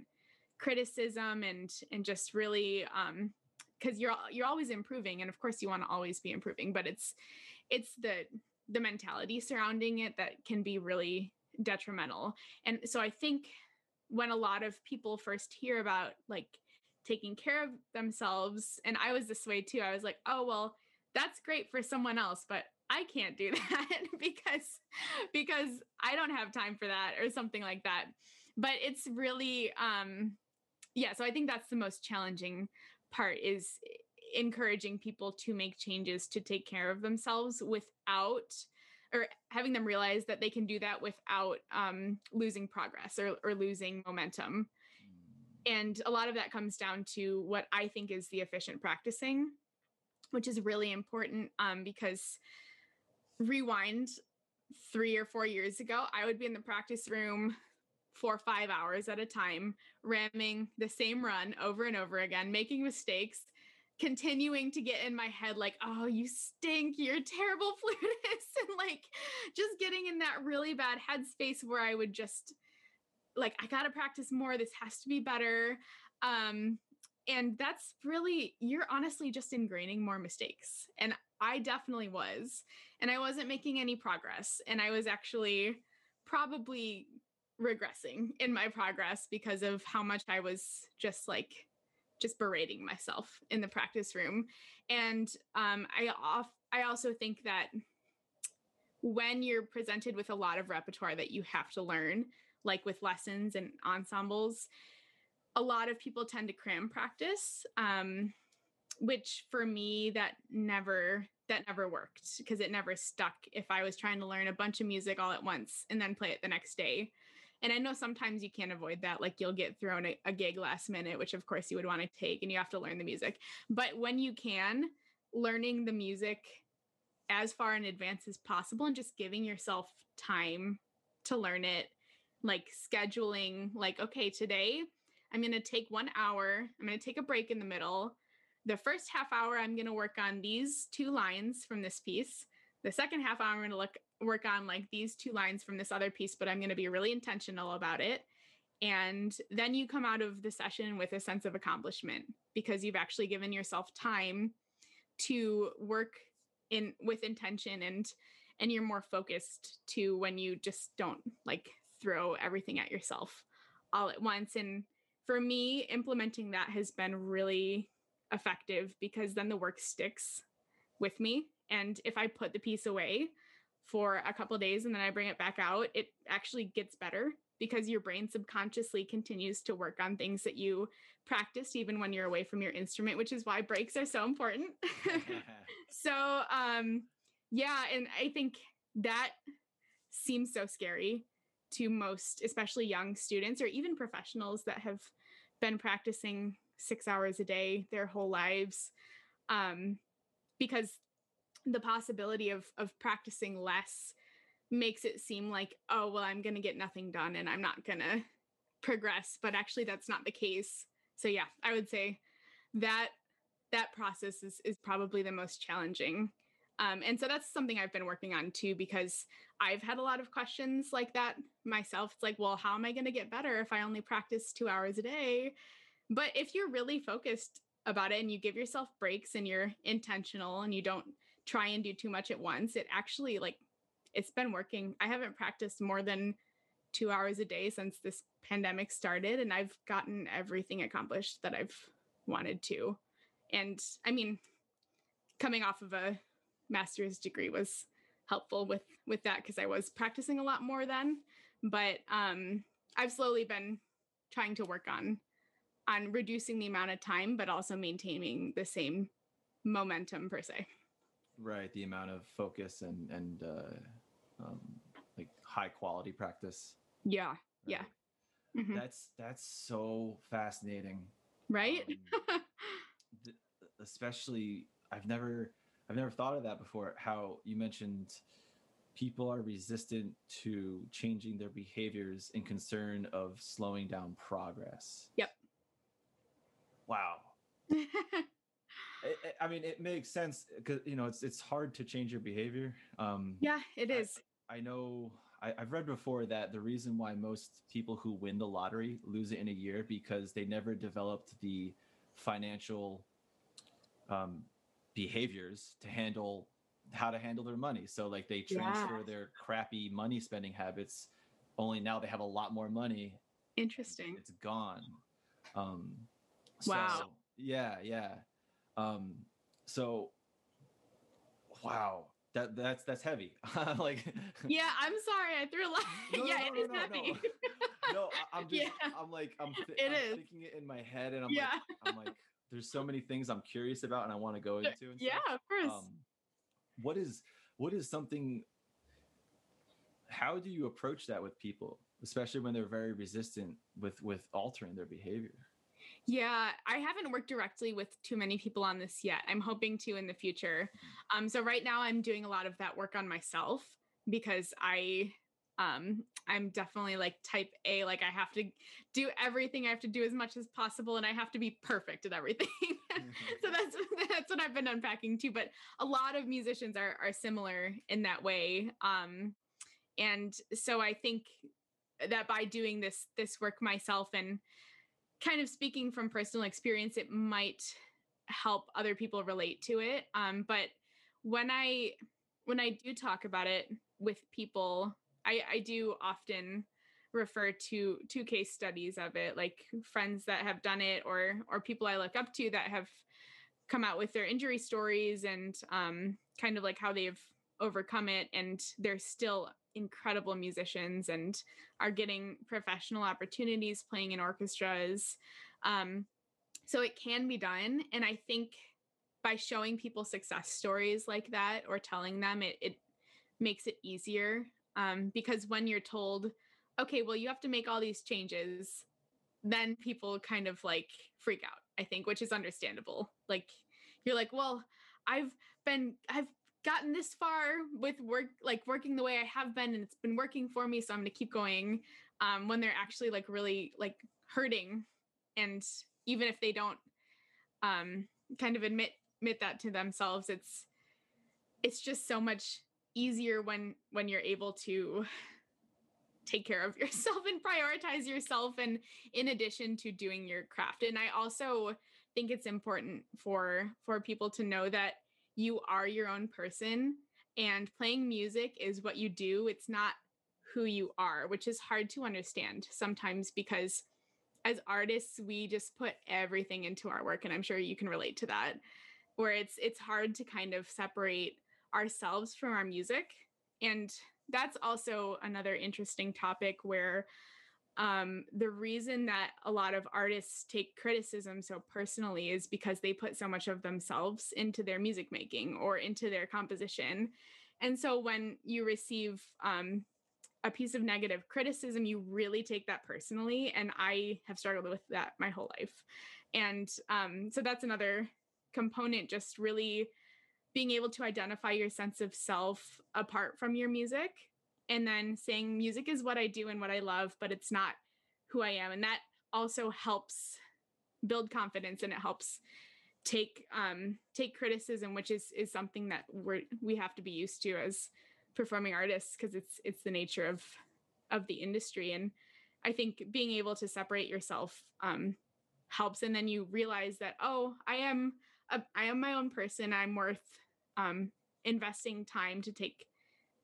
criticism and and just really um because you're you're always improving and of course you want to always be improving but it's it's the the mentality surrounding it that can be really detrimental. And so I think when a lot of people first hear about like taking care of themselves, and I was this way too, I was like, oh, well, that's great for someone else, but I can't do that because because I don't have time for that or something like that. But it's really um yeah, so I think that's the most challenging part is encouraging people to make changes to take care of themselves without or having them realize that they can do that without um, losing progress or, or losing momentum. And a lot of that comes down to what I think is the efficient practicing, which is really important um, because rewind three or four years ago, I would be in the practice room for five hours at a time, ramming the same run over and over again, making mistakes, continuing to get in my head like, oh, you stink, you're terrible flutist, and like just getting in that really bad headspace where I would just like, I gotta practice more. This has to be better. Um, and that's really you're honestly just ingraining more mistakes and i definitely was and i wasn't making any progress and i was actually probably regressing in my progress because of how much i was just like just berating myself in the practice room. And um, i off i also think that when you're presented with a lot of repertoire that you have to learn like with lessons and ensembles a lot of people tend to cram practice um, which for me that never that never worked because it never stuck. If i was trying to learn a bunch of music all at once and then play it the next day and i know sometimes you can't avoid that like you'll get thrown a, a gig last minute which of course you would want to take and you have to learn the music but when you can learning the music as far in advance as possible and just giving yourself time to learn it like scheduling like okay today I'm going to take one hour. I'm going to take a break in the middle. The first half hour, I'm going to work on these two lines from this piece. The second half hour, I'm going to look work on like these two lines from this other piece, but I'm going to be really intentional about it. And then you come out of the session with a sense of accomplishment because you've actually given yourself time to work in with intention and and you're more focused to when you just don't like throw everything at yourself all at once and for me, implementing that has been really effective because then the work sticks with me. And if I put the piece away for a couple days and then I bring it back out, it actually gets better because your brain subconsciously continues to work on things that you practiced even when you're away from your instrument, which is why breaks are so important. so, um, yeah, and I think that seems so scary to most, especially young students or even professionals that have been practicing six hours a day their whole lives. Um, because the possibility of of practicing less makes it seem like, oh, well, I'm gonna get nothing done and I'm not gonna progress. But actually that's not the case. So yeah, I would say that that process is is probably the most challenging um, and so that's something I've been working on too, because I've had a lot of questions like that myself. It's like, well, how am I going to get better if I only practice two hours a day? But if you're really focused about it and you give yourself breaks and you're intentional and you don't try and do too much at once, it actually like it's been working. I haven't practiced more than two hours a day since this pandemic started, and I've gotten everything accomplished that I've wanted to. And I mean, coming off of a master's degree was helpful with with that because I was practicing a lot more then. But um, I've slowly been trying to work on on reducing the amount of time, but also maintaining the same momentum per se. Right, the amount of focus and and uh, um, like high quality practice. Yeah, right? yeah. Mm-hmm. That's that's so fascinating. Right. Um, th- especially, I've never I've never thought of that before. How you mentioned people are resistant to changing their behaviors in concern of slowing down progress. Yep. Wow. it, I mean, it makes sense because you know it's it's hard to change your behavior. Um, yeah, it is. I, I know. I, I've read before that the reason why most people who win the lottery lose it in a year because they never developed the financial um, behaviors to handle how to handle their money. So like they transfer yeah. their crappy money spending habits. Only now they have a lot more money. Interesting. It's gone. Um, so, wow. Yeah, yeah. Um, so wow, that that's that's heavy. like yeah, I'm sorry, I threw a lot. No, yeah, no, it no, is no, heavy. no. I- I'm just Yeah. I'm like I'm, thi- It I'm is. thinking it in my head and I'm yeah, like I'm like there's so many things I'm curious about and I want to go into and yeah, stuff. of course. Um, what is what is something how do you approach that with people especially when they're very resistant with with altering their behavior Yeah, I haven't worked directly with too many people on this yet. I'm hoping to in the future. Um, so right now I'm doing a lot of that work on myself because I um I'm definitely like type A, like I have to do everything, I have to do as much as possible, and I have to be perfect at everything. so that's that's what I've been unpacking too. But a lot of musicians are are similar in that way. Um and so I think that by doing this this work myself and kind of speaking from personal experience, it might help other people relate to it. Um, but when I when I do talk about it with people, I, I do often refer to to case studies of it, like friends that have done it or or people I look up to that have come out with their injury stories and um, kind of like how they've overcome it and they're still incredible musicians and are getting professional opportunities playing in orchestras. Um, so it can be done. And I think by showing people success stories like that or telling them, it, it makes it easier. Um, because when you're told, okay, well, you have to make all these changes, then people kind of like freak out, I think, which is understandable. Like, you're like, well, I've been, I've gotten this far with work like working the way I have been and it's been working for me so I'm going to keep going um when they're actually like really like hurting. And even if they don't um kind of admit admit that to themselves it's it's just so much easier when when you're able to take care of yourself and prioritize yourself and in addition to doing your craft. And i also think it's important for for people to know that you are your own person and playing music is what you do it's not who you are which is hard to understand sometimes because as artists we just put everything into our work and i'm sure you can relate to that where it's it's hard to kind of separate ourselves from our music and that's also another interesting topic where um, the reason that a lot of artists take criticism so personally is because they put so much of themselves into their music making or into their composition. And so when you receive um, a piece of negative criticism, you really take that personally. And I have struggled with that my whole life. And um, so that's another component, just really being able to identify your sense of self apart from your music and then saying music is what I do and what I love, but it's not who I am. And that also helps build confidence and it helps take um take criticism, which is is something that we're we have to be used to as performing artists because it's it's the nature of of the industry. And I think being able to separate yourself um helps and then you realize that, oh, I am a, I am my own person. I'm worth um investing time to take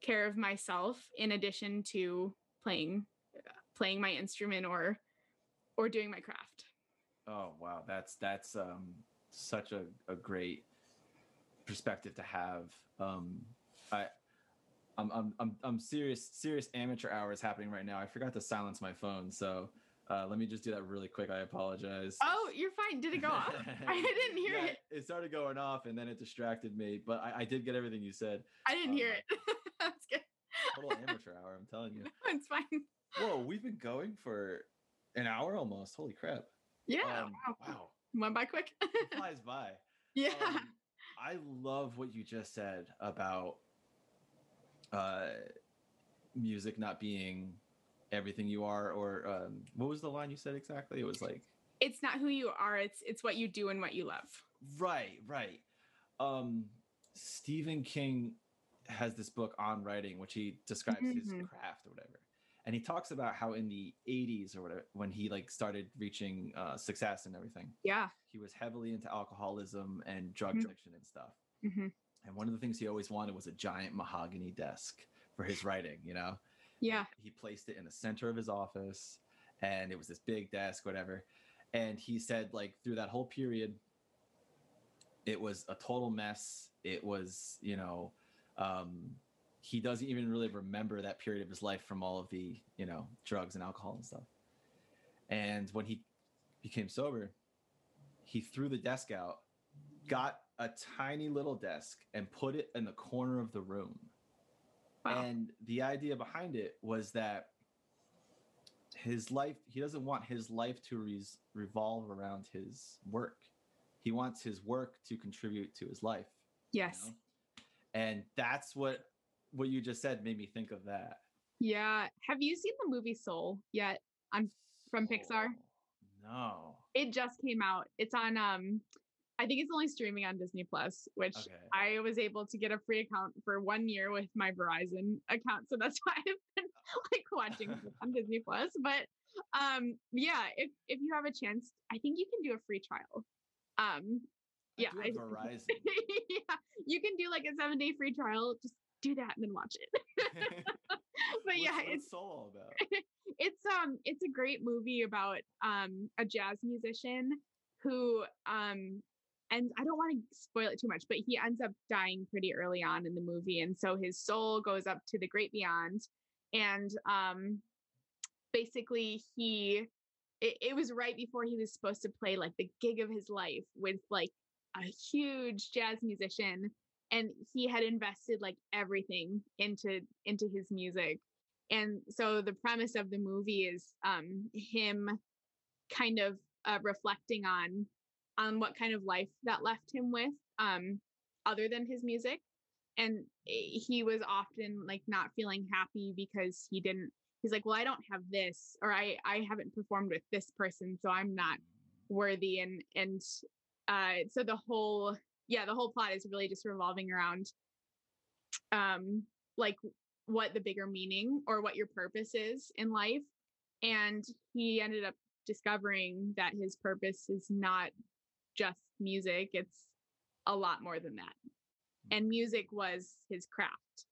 care of myself in addition to playing playing my instrument or or doing my craft. Oh wow. That's that's um such a, a great perspective to have. Um i I'm, I'm i'm i'm serious serious amateur hours happening right now. I forgot to silence my phone so uh, let me just do that really quick. I apologize. Oh you're fine. Did it go off? I didn't hear Yeah, it. it started going off and then it distracted me but i, I did get everything you said. I didn't hear um, it that's good total amateur hour i'm telling you. No, it's fine. Whoa we've been going for an hour almost holy crap. Yeah Um, wow. wow. Went by quick. It flies by. Yeah. Um, I love what you just said about uh, music not being everything you are, or um, what was the line you said exactly? It was like, it's not who you are it's it's what you do and what you love. Right, right. Um, Stephen King has this book on writing, which he describes his Mhm. craft or whatever. And he talks about how in the 80s or whatever, when he like started reaching uh, success and everything, yeah he was heavily into alcoholism and drug Mhm. addiction and stuff. hmm And one of the things he always wanted was a giant mahogany desk for his writing, you know? yeah He placed it in the center of his office and it was this big desk, whatever. And he said, like, through that whole period, it was a total mess. It was, you know, um, he doesn't even really remember that period of his life from all of the you know drugs and alcohol and stuff. And when he became sober, he threw the desk out, got a tiny little desk, and put it in the corner of the room. Wow. And the idea behind it was that his life, he doesn't want his life to res- revolve around his work. He wants his work to contribute to his life. you Yes. know? And that's what what you just said made me think of that. Yeah. Have you seen the movie Soul yet? On from Pixar? No. It just came out. It's on um I think it's only streaming on Disney Plus, which Okay. I was able to get a free account for one year with my Verizon account. So that's why I've been like watching on Disney Plus. But um yeah, if if you have a chance, I think you can do a free trial. Um yeah, I do Verizon. yeah, you can do like a seven day free trial. Just do that and then watch it. but yeah, what's, it's all about? it's um it's a great movie about um a jazz musician who um and I don't want to spoil it too much, but he ends up dying pretty early on in the movie, and so his soul goes up to the great beyond, and um basically he it, it was right before he was supposed to play like the gig of his life with like a huge jazz musician and he had invested like everything into into his music. And so the premise of the movie is um him kind of uh, reflecting on on what kind of life that left him with um other than his music. And he was often like not feeling happy because he didn't he's like well i don't have this or i i haven't performed with this person so i'm not worthy and and uh so the whole yeah the whole plot is really just revolving around um like what the bigger meaning or what your purpose is in life and he ended up discovering that his purpose is not just music it's a lot more than that. And music was his craft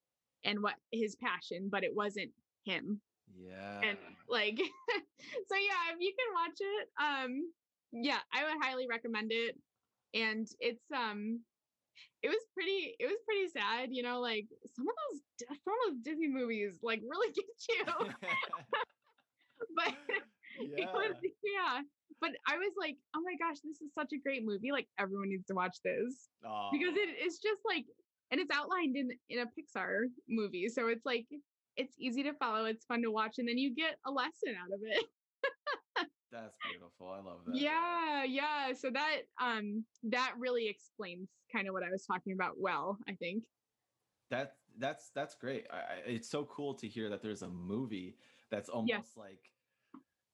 and what his passion but it wasn't him. Yeah. and like so yeah if you can watch it um yeah i would highly recommend it. And it's um it was pretty it was pretty sad you know like some of those some of those disney movies like really get you. But it yeah. was yeah. but i was like oh my gosh this is such a great movie like everyone needs to watch this. Because it, it's just like and it's outlined in in a pixar movie so it's like it's easy to follow it's fun to watch and then you get a lesson out of it That's beautiful. I love that. yeah yeah so that um that really explains kind of what i was talking about well i think That that's that's great. I, I, it's so cool to hear that there's a movie that's almost like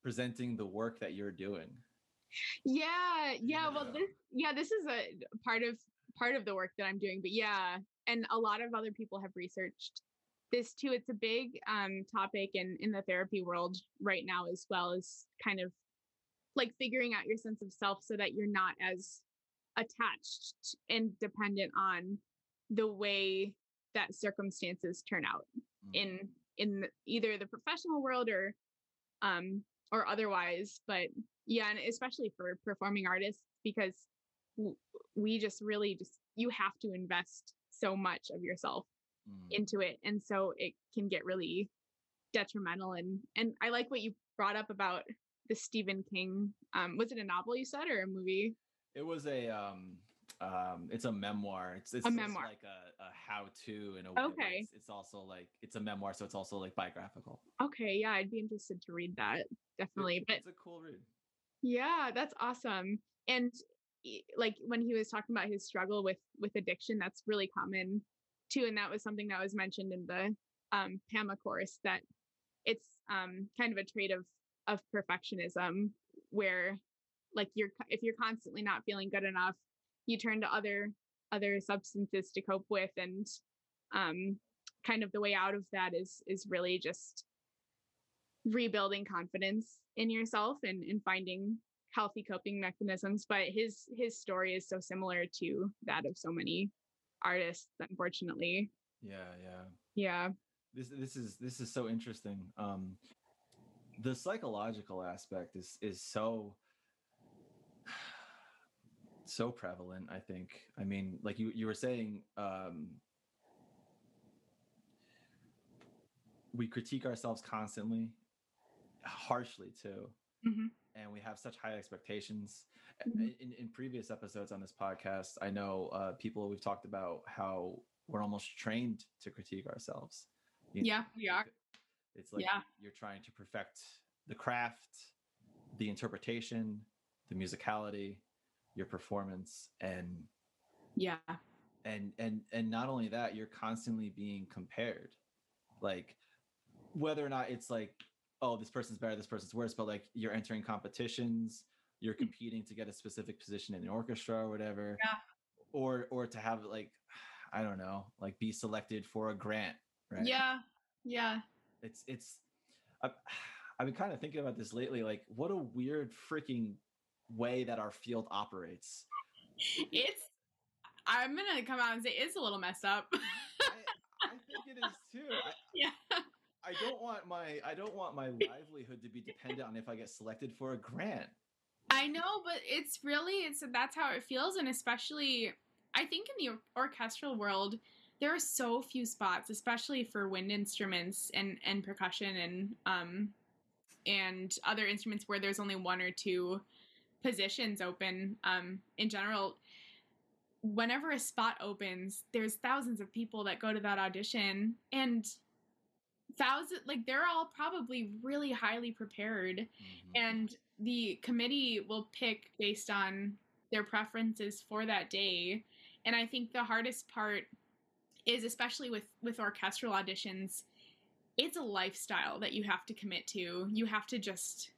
presenting the work that you're doing. yeah yeah well this yeah this is a part of part of the work that i'm doing but yeah and a lot of other people have researched this too it's a big um topic in in the therapy world right now as well as kind of like figuring out your sense of self so that you're not as attached and dependent on the way that circumstances turn out Mm. in in either the professional world or um or otherwise but yeah and especially for performing artists because w- we just really just you have to invest so much of yourself Mm. into it and so it can get really detrimental and and i like what you brought up about the stephen king um was it a novel you said or a movie It was a um um it's a memoir. It's it's A memoir. like a, a how to in a way. Okay. It's, it's also like it's a memoir, so it's also like biographical. okay yeah i'd be interested to read that It- definitely but it's a cool read. Yeah, that's awesome. And like when he was talking about his struggle with with addiction, that's really common too. And that was something that was mentioned in the um, PAMA course that it's um, kind of a trait of of perfectionism where like you're if you're constantly not feeling good enough, you turn to other other substances to cope with and um kind of the way out of that is is really just rebuilding confidence in yourself and, and finding healthy coping mechanisms but his his story is so similar to that of so many artists unfortunately Yeah, yeah. yeah This this is this is so interesting. Um the psychological aspect is is so so prevalent, I think. I mean, like you you were saying um we critique ourselves constantly, harshly too, Mhm. and we have such high expectations. Mhm. In, in previous episodes on this podcast, I know uh, people we've talked about how we're almost trained to critique ourselves. you know, Yeah, we are. It's like Yeah. you're trying to perfect the craft, the interpretation, the musicality, your performance, and Yeah. and and and not only that you're constantly being compared like whether or not it's like oh this person's better this person's worse but like you're entering competitions you're mm. competing to get a specific position in the orchestra or whatever Yeah. or or to have like i don't know like be selected for a grant right Yeah. Yeah. It's it's I've, I've been kind of thinking about this lately like what a weird freaking way that our field operates It's I'm gonna come out and say it's a little messed up. I, I think it is too I, yeah. I don't want my I don't want my livelihood to be dependent on if I get selected for a grant. I know, but it's really it's that's how it feels, and especially I think in the orchestral world, there are so few spots, especially for wind instruments and and percussion and um and other instruments where there's only one or two positions open. Um, in general, whenever a spot opens, there's thousands of people that go to that audition, and thousand like they're all probably really highly prepared Mm-hmm. and the committee will pick based on their preferences for that day and i think the hardest part is especially with with orchestral auditions it's a lifestyle that you have to commit to. You have to just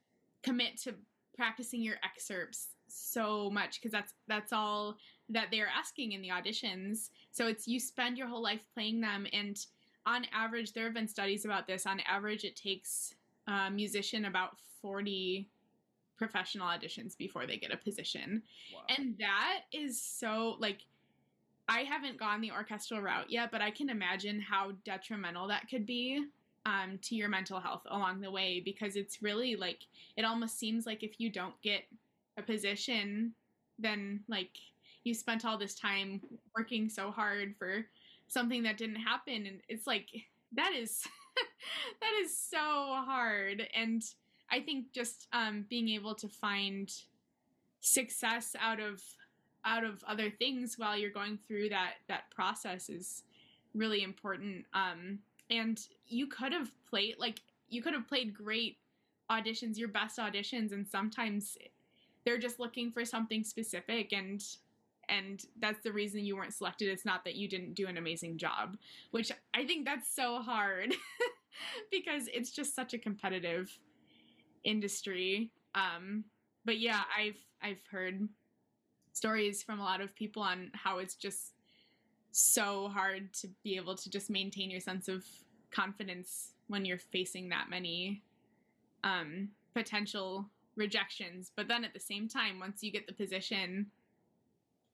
commit to practicing your excerpts so much because that's that's all that they're asking in the auditions. So it's you spend your whole life playing them and on average there have been studies about this on average it takes a musician about 40 professional auditions before they get a position. Wow. and that is so like i haven't gone the orchestral route yet but i can imagine how detrimental that could be um, to your mental health along the way because it's really like it almost seems like if you don't get a position then like you spent all this time working so hard for something that didn't happen and it's like that is that is so hard. And i think just um, being able to find success out of out of other things while you're going through that that process is really important. Um and you could have played like you could have played great auditions your best auditions and sometimes they're just looking for something specific and and that's the reason you weren't selected. It's not that you didn't do an amazing job which i think that's so hard because it's just such a competitive industry. Um but yeah i've i've heard stories from a lot of people on how it's just so hard to be able to just maintain your sense of confidence when you're facing that many um potential rejections but then at the same time once you get the position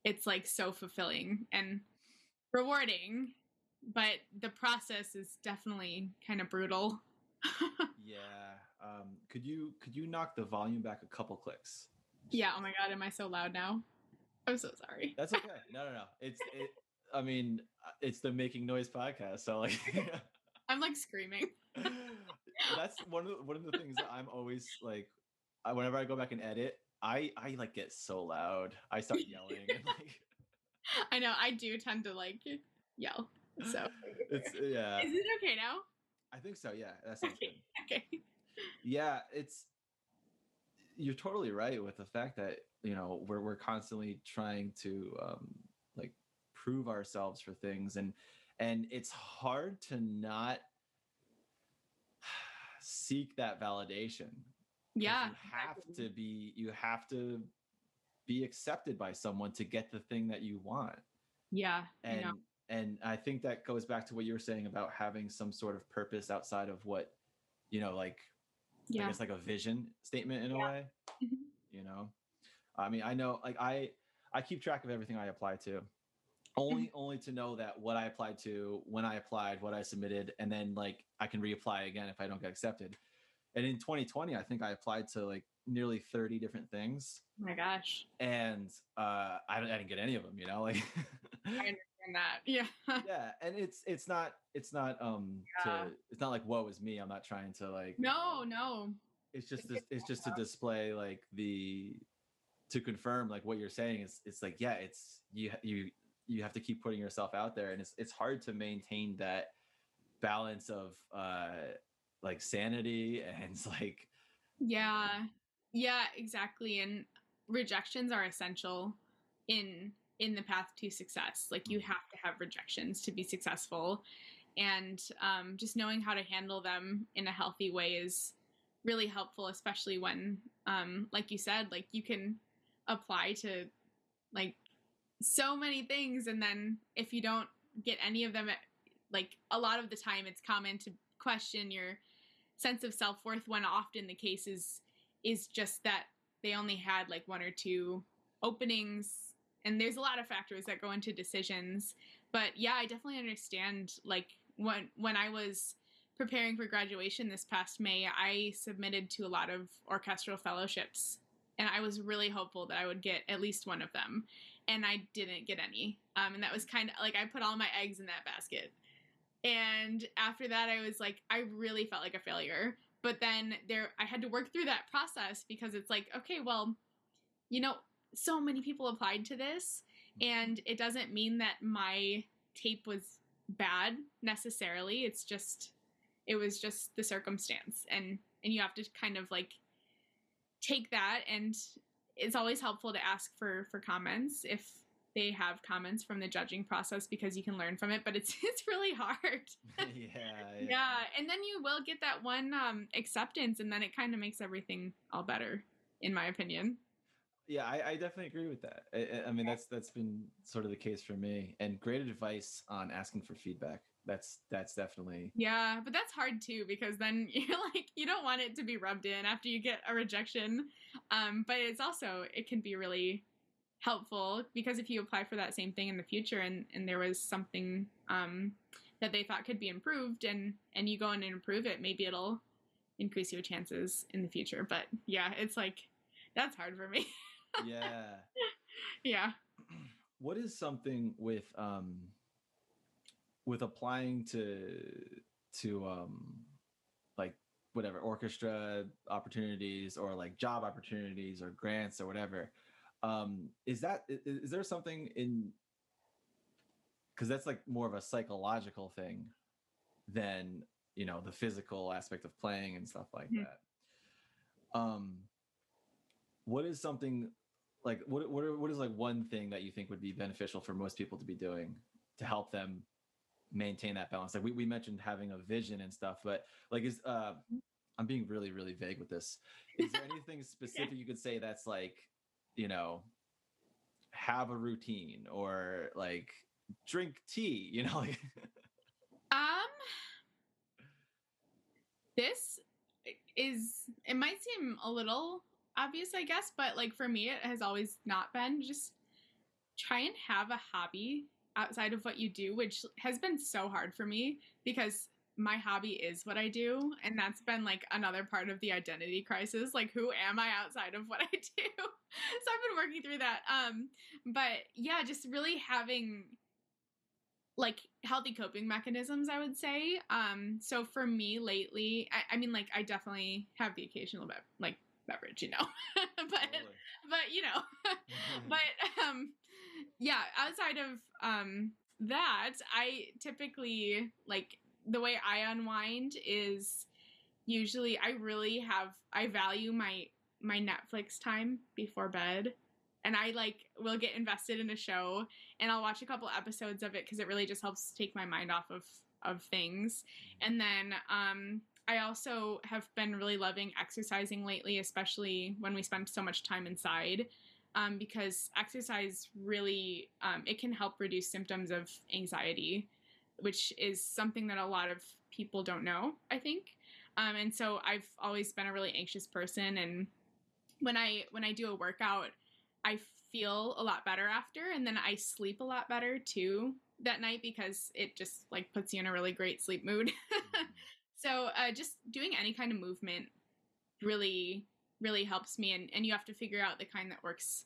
it's like so fulfilling and rewarding but the process is definitely kind of brutal yeah. Um, could you could you knock the volume back a couple clicks? yeah oh my god am i so loud now i'm so sorry That's okay. No, no, no. It's it. I mean, uh, it's the Making Noise podcast, so like. i'm like screaming that's one of the, one of the things that I'm always like. I, whenever I go back and edit, I I like get so loud. I start yelling and like. i know i do tend to like yell so It's yeah. is it okay now I think so. Yeah, that sounds good. okay Yeah, it's you're totally right with the fact that you know we're we're constantly trying to um, like prove ourselves for things, and and it's hard to not seek that validation yeah you have to be you have to be accepted by someone to get the thing that you want. Yeah i and know. And i think that goes back to what you were saying about having some sort of purpose outside of what you know like i yeah. guess like a vision statement in a Yeah. way Mhm. you know i mean i know like i i keep track of everything i apply to only only to know that what i applied to when i applied what i submitted and then like i can reapply again if i don't get accepted and in 2020 i think i applied to like nearly 30 different things oh my gosh and uh i, I didn't get any of them you know like I understand that. Yeah. yeah, and it's it's not it's not um Yeah. to it's not like woe is me. I'm not trying to like No, no. it's just It's it's just to display like the to confirm like what you're saying is it's like yeah it's you you you have to keep putting yourself out there and it's it's hard to maintain that balance of uh like sanity and like Yeah. Yeah, exactly. And rejections are essential in in the path to success. Like you Mhm. have to have rejections to be successful. And um, just knowing how to handle them in a healthy way is really helpful, especially when, um, like you said, like you can apply to like so many things. And then if you don't get any of them, like a lot of the time, it's common to question your sense of self-worth when often the case is is just that they only had like one or two openings and there's a lot of factors that go into decisions but yeah i definitely understand like when when i was preparing for graduation this past may i submitted to a lot of orchestral fellowships and i was really hopeful that i would get at least one of them and i didn't get any. Um, and that was kind of like i put all my eggs in that basket. And after that i was like i really felt like a failure. But then there i had to work through that process because it's like okay well you know so many people applied to this and it doesn't mean that my tape was bad necessarily. It's just it was just the circumstance and and you have to kind of like take that and it's always helpful to ask for for comments if they have comments from the judging process because you can learn from it but it's it's really hard. Yeah yeah. And then you will get that one um acceptance and then it kind of makes everything all better in my opinion. Yeah I, I definitely agree with that. I- I, I mean that's that's been sort of the case for me and great advice on asking for feedback that's that's definitely yeah but that's hard too because then you're like you don't want it to be rubbed in after you get a rejection. Um but it's also it can be really helpful because if you apply for that same thing in the future and and there was something um that they thought could be improved and and you go in and improve it maybe it'll increase your chances in the future. But yeah it's like that's hard for me. Yeah. Yeah. What is something with um with applying to to um like whatever orchestra opportunities or like job opportunities or grants or whatever um is that i- i- is there something in because that's like more of a psychological thing than you know the physical aspect of playing and stuff like Mhm. that um what is something like what what are, what is like one thing that you think would be beneficial for most people to be doing to help them maintain that balance. Like we, we mentioned having a vision and stuff but like is uh i'm being really really vague with this. Is there anything specific you could say that's like you know have a routine or like drink tea you know? Like Um, this is it might seem a little obvious, I guess, but like for me, it has always not been. Just try and have a hobby outside of what you do, which has been so hard for me because my hobby is what I do, and that's been like another part of the identity crisis. Like, who am I outside of what I do? so I've been working through that. Um, but yeah, just really having like healthy coping mechanisms i would say um so for me lately i, I mean like i definitely have the occasional bev- like beverage you know but but you know but um yeah outside of um that i typically like the way i unwind is usually i really have i value my my netflix time before bed. And i like will get invested in a show and i'll watch a couple episodes of it because it really just helps take my mind off of of things. And then um I also have been really loving exercising lately, especially when we spend so much time inside, um, because exercise really um, it can help reduce symptoms of anxiety, which is something that a lot of people don't know. I think, um, and so I've always been a really anxious person, and when I when I do a workout, I feel a lot better after, and then I sleep a lot better too that night because it just like puts you in a really great sleep mood. So uh, just doing any kind of movement really, really helps me. And, and you have to figure out the kind that works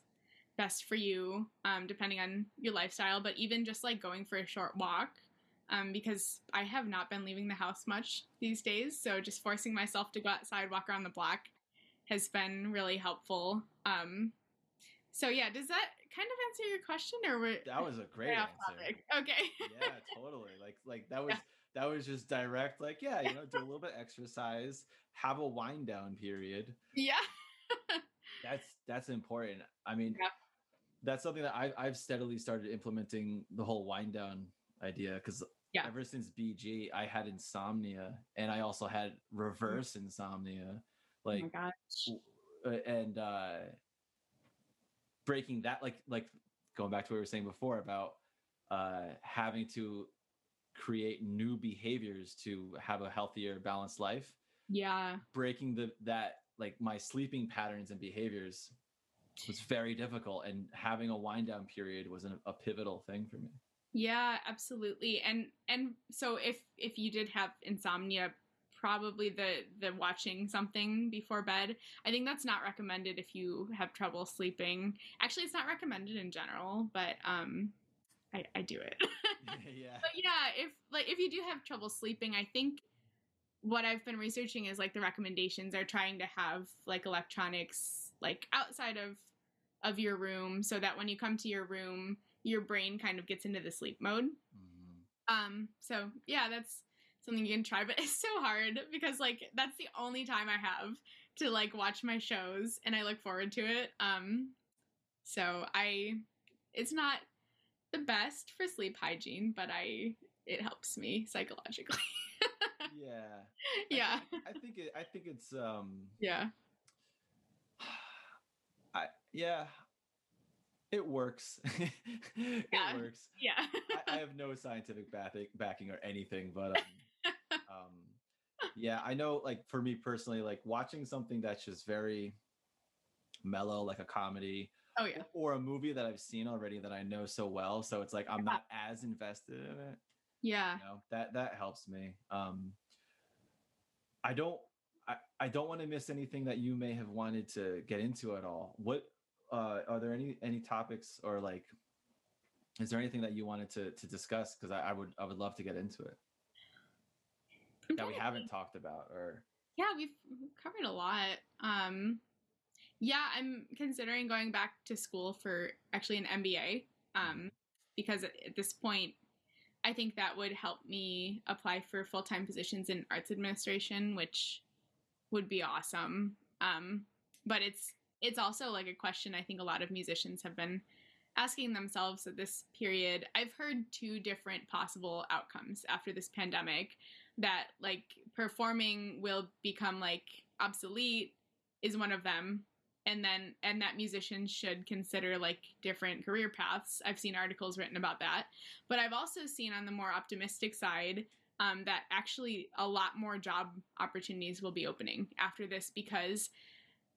best for you, um, depending on your lifestyle. But even just like going for a short walk, um, because I have not been leaving the house much these days. So just forcing myself to go outside, walk around the block has been really helpful. Um, so yeah, does that kind of answer your question or were, That was a great answer. topic? Okay. yeah, totally. Like like that was Yeah. That was just direct. Like yeah, you know, do a little bit exercise, have a wind down period. yeah. That's that's important. I mean, Yeah. that's something that I, I've steadily started implementing the whole wind down idea because Yeah. ever since BG, I had insomnia and I also had reverse insomnia. Like oh gosh. uh, and uh breaking that like like going back to what we were saying before about uh having to create new behaviors to have a healthier balanced life Yeah. breaking the that like my sleeping patterns and behaviors was very difficult and having a wind down period was an, a pivotal thing for me Yeah, absolutely. And and so if if you did have insomnia, probably the the watching something before bed. I think that's not recommended if you have trouble sleeping. Actually, it's not recommended in general, but um I I do it. yeah but yeah, if like if you do have trouble sleeping, I think what I've been researching is like the recommendations are trying to have like electronics like outside of of your room so that when you come to your room, your brain kind of gets into the sleep mode. Mhm. Um, so yeah, that's something you can try, but it's so hard because like that's the only time I have to like watch my shows and I look forward to it. Um, so I, it's not the best for sleep hygiene, but I, it helps me psychologically. yeah yeah. think- i think it i think it's um Yeah. I yeah, it works. it Yeah. works. Yeah. I, I have no scientific backing, backing or anything, but um, um, yeah, I know. Like for me personally, like watching something that's just very mellow, like a comedy, oh yeah. or a movie that I've seen already that I know so well, so it's like I'm not as invested in it. Yeah. You know, that that helps me. Um, I don't. I, I don't want to miss anything that you may have wanted to get into at all. What uh, are there any any topics or like is there anything that you wanted to to discuss? Because I, I would I would love to get into it that we haven't talked about or Yeah, we've we've covered a lot. Um, yeah, I'm considering going back to school for actually an MBA um, because at, this point, I think that would help me apply for full time positions in arts administration, which would be awesome. Um, but it's it's also like a question I think a lot of musicians have been asking themselves at this period. I've heard two different possible outcomes after this pandemic that like performing will become like obsolete is one of them and then and that musicians should consider like different career paths. I've seen articles written about that. But i've also seen on the more optimistic side um, that actually a lot more job opportunities will be opening after this because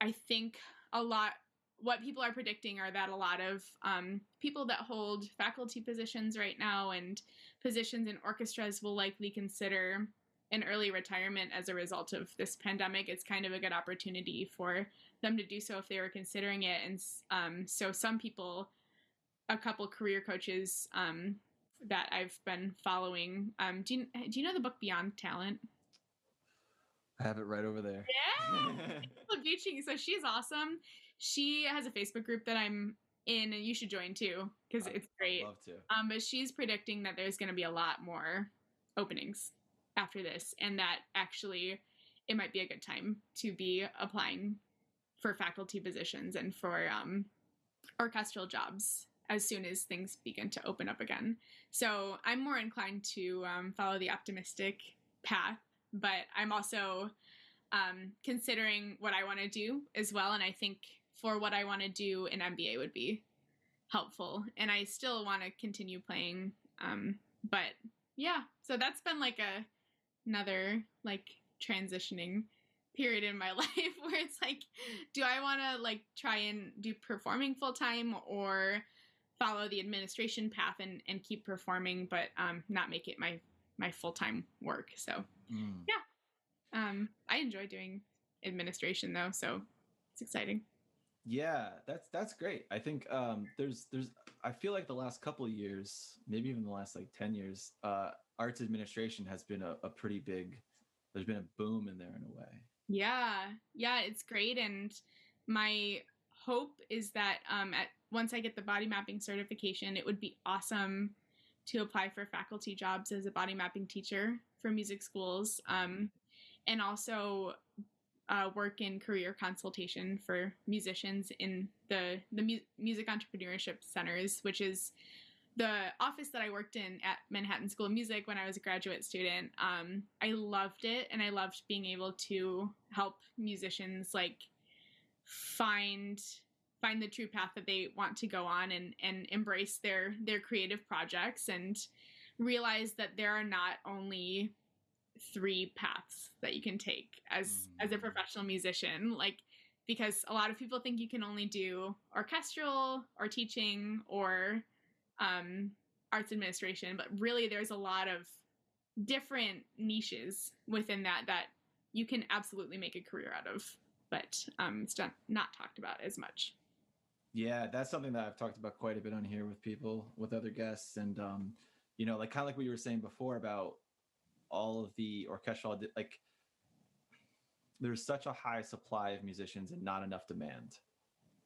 i think a lot what people are predicting are that a lot of um, people that hold faculty positions right now and positions in orchestras will likely consider an early retirement as a result of this pandemic. It's kind of a good opportunity for them to do so if they were considering it. And um, so, some people, a couple career coaches um, that I've been following, um, do you do you know the book Beyond Talent? I have it right over there. Yeah, Angela So she's awesome. She has a Facebook group that I'm in, and you should join too because it's great. I'd love to. Um, but she's predicting that there's going to be a lot more openings after this, and that actually it might be a good time to be applying for faculty positions and for um, orchestral jobs as soon as things begin to open up again. So I'm more inclined to um, follow the optimistic path, but I'm also um, considering what I want to do as well. And I think for what I want to do, an MBA would be helpful. And I still want to continue playing. Um, but yeah, so that's been like a another like transitioning period in my life where it's like, do I want to like try and do performing full time or follow the administration path and, and keep performing, but um, not make it my my full time work. So Mm. um, I enjoy doing administration though, so it's exciting. Yeah, that's that's great. I think um, there's there's I feel like the last couple of years, maybe even the last like ten years, uh, arts administration has been a, a pretty big. There's been a boom in there in a way. Yeah, yeah, it's great, and my hope is that um, at once I get the body mapping certification, it would be awesome to apply for faculty jobs as a body mapping teacher for music schools, um, and also uh, work in career consultation for musicians in the the mu- music entrepreneurship centers, which is the office that I worked in at Manhattan School of Music when I was a graduate student. Um, I loved it, and I loved being able to help musicians like find find the true path that they want to go on and and embrace their their creative projects and realize that there are not only three paths that you can take as mm. as a professional musician like because a lot of people think you can only do orchestral or teaching or um, arts administration but really there's a lot of different niches within that that you can absolutely make a career out of but um, it's not, not talked about as much yeah that's something that i've talked about quite a bit on here with people with other guests and um, you know like kind of like what you were saying before about all of the orchestral like there's such a high supply of musicians and not enough demand.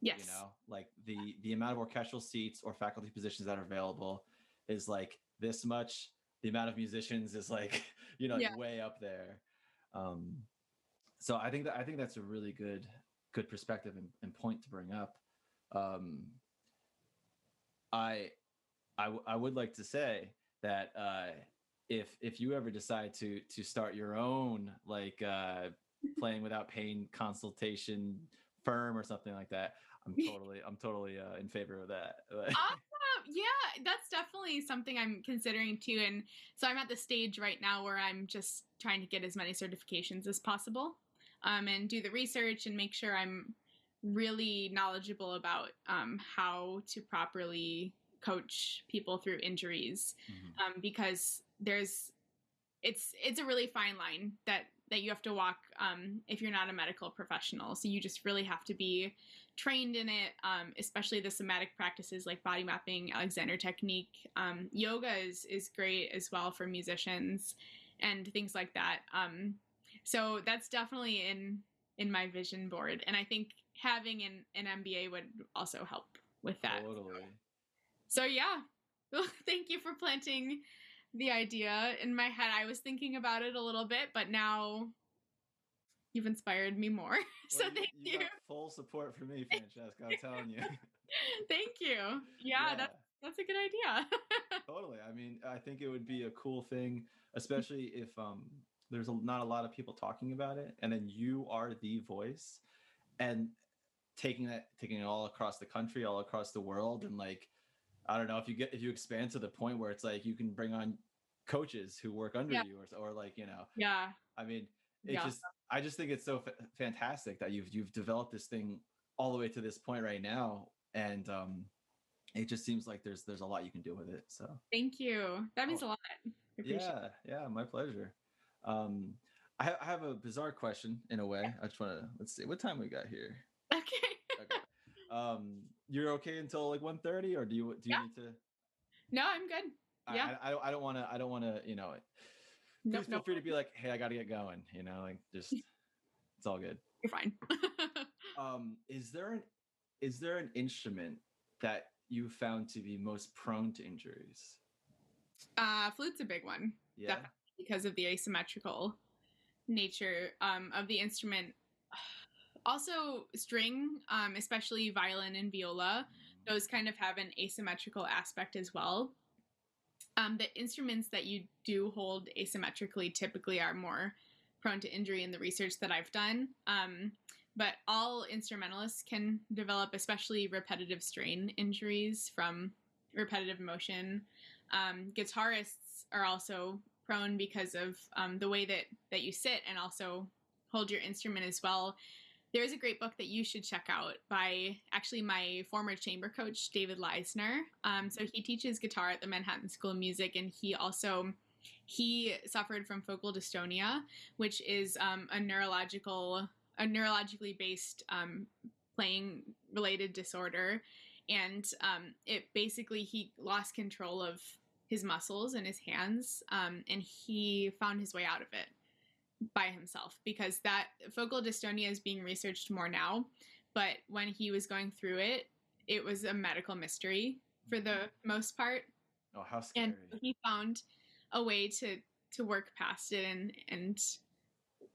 Yes. You know, like the the amount of orchestral seats or faculty positions that are available is like this much. The amount of musicians is like, you know, yeah. way up there. Um so I think that I think that's a really good good perspective and, and point to bring up. Um I I, I would like to say that uh if if you ever decide to to start your own like uh playing without pain consultation firm or something like that i'm totally i'm totally uh, in favor of that awesome yeah that's definitely something i'm considering too and so i'm at the stage right now where i'm just trying to get as many certifications as possible um, and do the research and make sure i'm really knowledgeable about um, how to properly coach people through injuries mm-hmm. um, because there's it's it's a really fine line that that you have to walk um, if you're not a medical professional. So you just really have to be trained in it, um, especially the somatic practices like body mapping, Alexander technique. Um, yoga is is great as well for musicians and things like that. Um, so that's definitely in in my vision board, and I think having an an MBA would also help with that. Totally. So yeah, well, thank you for planting the idea in my head. I was thinking about it a little bit, but now you've inspired me more. so thank you. you. full support for me, Francesca. I'm telling you. thank you. Yeah, yeah, that's that's a good idea. totally. I mean, I think it would be a cool thing, especially if um there's a, not a lot of people talking about it, and then you are the voice, and taking that, taking it all across the country, all across the world, and like I don't know if you get if you expand to the point where it's like you can bring on coaches who work under yeah. you or, or like you know yeah. I mean it yeah. just I just think it's so f- fantastic that you've you've developed this thing all the way to this point right now and um it just seems like there's there's a lot you can do with it so. Thank you. That means oh. a lot. Yeah yeah my pleasure. Um I, I have a bizarre question in a way. I just want to let's see what time we got here? Okay. Okay. Um you're okay until like 1.30 or do you do you yeah. need to no i'm good yeah. I, I, I don't want to i don't want to you know please nope, feel nope. free to be like hey i gotta get going you know like just it's all good. You're fine. Um is there an is there an instrument that you found to be most prone to injuries? Uh flute's a big one. Yeah? Definitely because of the asymmetrical nature um of the instrument. Also, string, um, especially violin and viola, those kind of have an asymmetrical aspect as well. Um, the instruments that you do hold asymmetrically typically are more prone to injury in the research that I've done. Um, but all instrumentalists can develop, especially repetitive strain injuries from repetitive motion. Um, guitarists are also prone because of um, the way that that you sit and also hold your instrument as well there is a great book that you should check out by actually my former chamber coach david leisner. Um, so he teaches guitar at the manhattan school of music and he also he suffered from focal dystonia which is um, a neurological a neurologically based um, playing related disorder, and um, it basically he lost control of his muscles and his hands, um, and he found his way out of it by himself because that focal dystonia is being researched more now, but when he was going through it, it was a medical mystery for the most part Oh, how scary. and he found a way to to work past it and and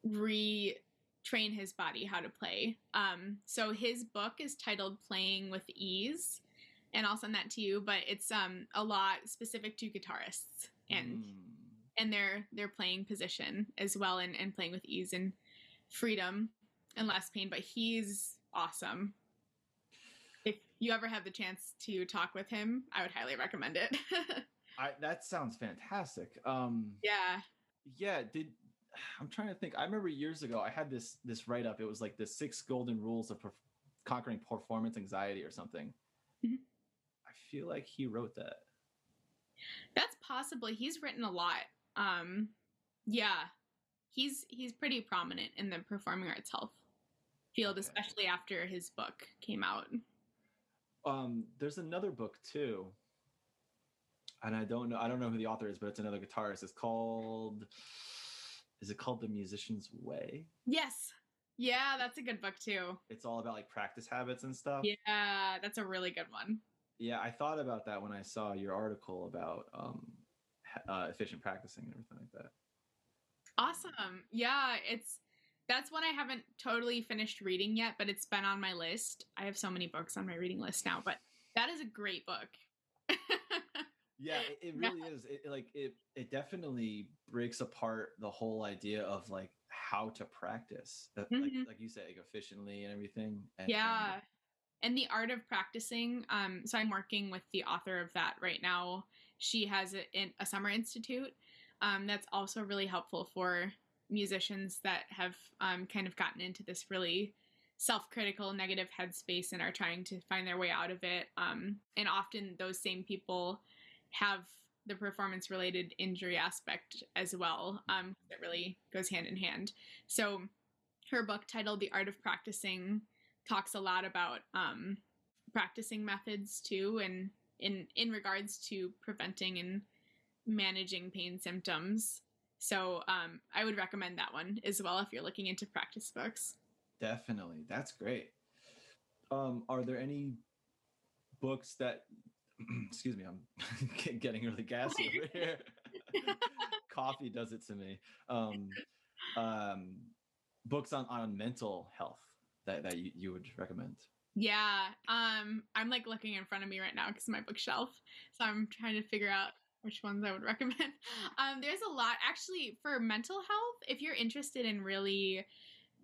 retrain his body how to play um so his book is titled playing with ease and i'll send that to you but it's um a lot specific to guitarists and Mm. And their their playing position as well and, and playing with ease and freedom and less pain but he's awesome. If you ever have the chance to talk with him i would highly recommend it. I, that sounds fantastic. Um, yeah. yeah did i'm trying to think. I remember years ago i had this this write up it was like the six golden rules of perf- conquering performance anxiety or something. Mhm. i feel like he wrote that. That's possibly he's written a lot. Um yeah. He's he's pretty prominent in the performing arts health field, especially after his book came out. um there's another book too and i don't know i don't know who the author is but it's another guitarist it's called is it called the musician's way Yes. Yeah, that's a good book too. it's all about like practice habits and stuff Yeah, that's a really good one. yeah i thought about that when i saw your article about um uh, efficient practicing and everything like that Awesome. Yeah, it's that's one I haven't totally finished reading yet, but it's been on my list. I have so many books on my reading list now, but that is a great book. yeah it, it Yeah. really is it, like it it definitely breaks apart the whole idea of like how to practice that, like, Mhm. like you said like efficiently and everything and, yeah and the art of practicing um so i'm working with the author of that right now she has a, a summer institute um that's also really helpful for musicians that have um, kind of gotten into this really self-critical negative headspace and are trying to find their way out of it um and often those same people have the performance related injury aspect as well um that really goes hand in hand. So her book titled the art of practicing talks a lot about um, practicing methods too, and in in regards to preventing and managing pain symptoms. So um, I would recommend that one as well if you're looking into practice books. definitely. That's great. Um are there any books that excuse me i'm getting really gassy over here. Coffee does it to me. Um um books on on mental health that that you, you would recommend Yeah, um, I'm like looking in front of me right now because my bookshelf, so I'm trying to figure out which ones I would recommend. Um, there's a lot actually for mental health. If you're interested in really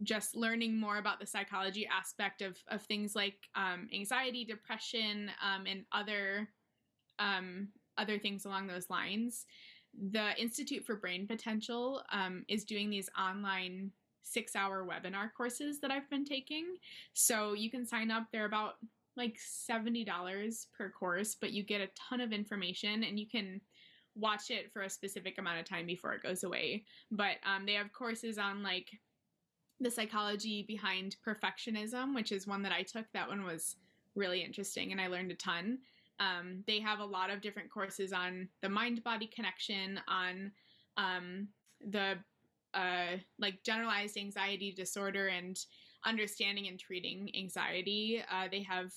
just learning more about the psychology aspect of of things like um, anxiety, depression, um, and other um, other things along those lines, the Institute for Brain Potential um, is doing these online six hour webinar courses that I've been taking. So you can sign up. They're about like $70 per course, but you get a ton of information and you can watch it for a specific amount of time before it goes away. But um, they have courses on like the psychology behind perfectionism, which is one that I took. That one was really interesting and I learned a ton. Um, they have a lot of different courses on the mind body connection, on um, the uh, like generalized anxiety disorder and understanding and treating anxiety. Uh, they have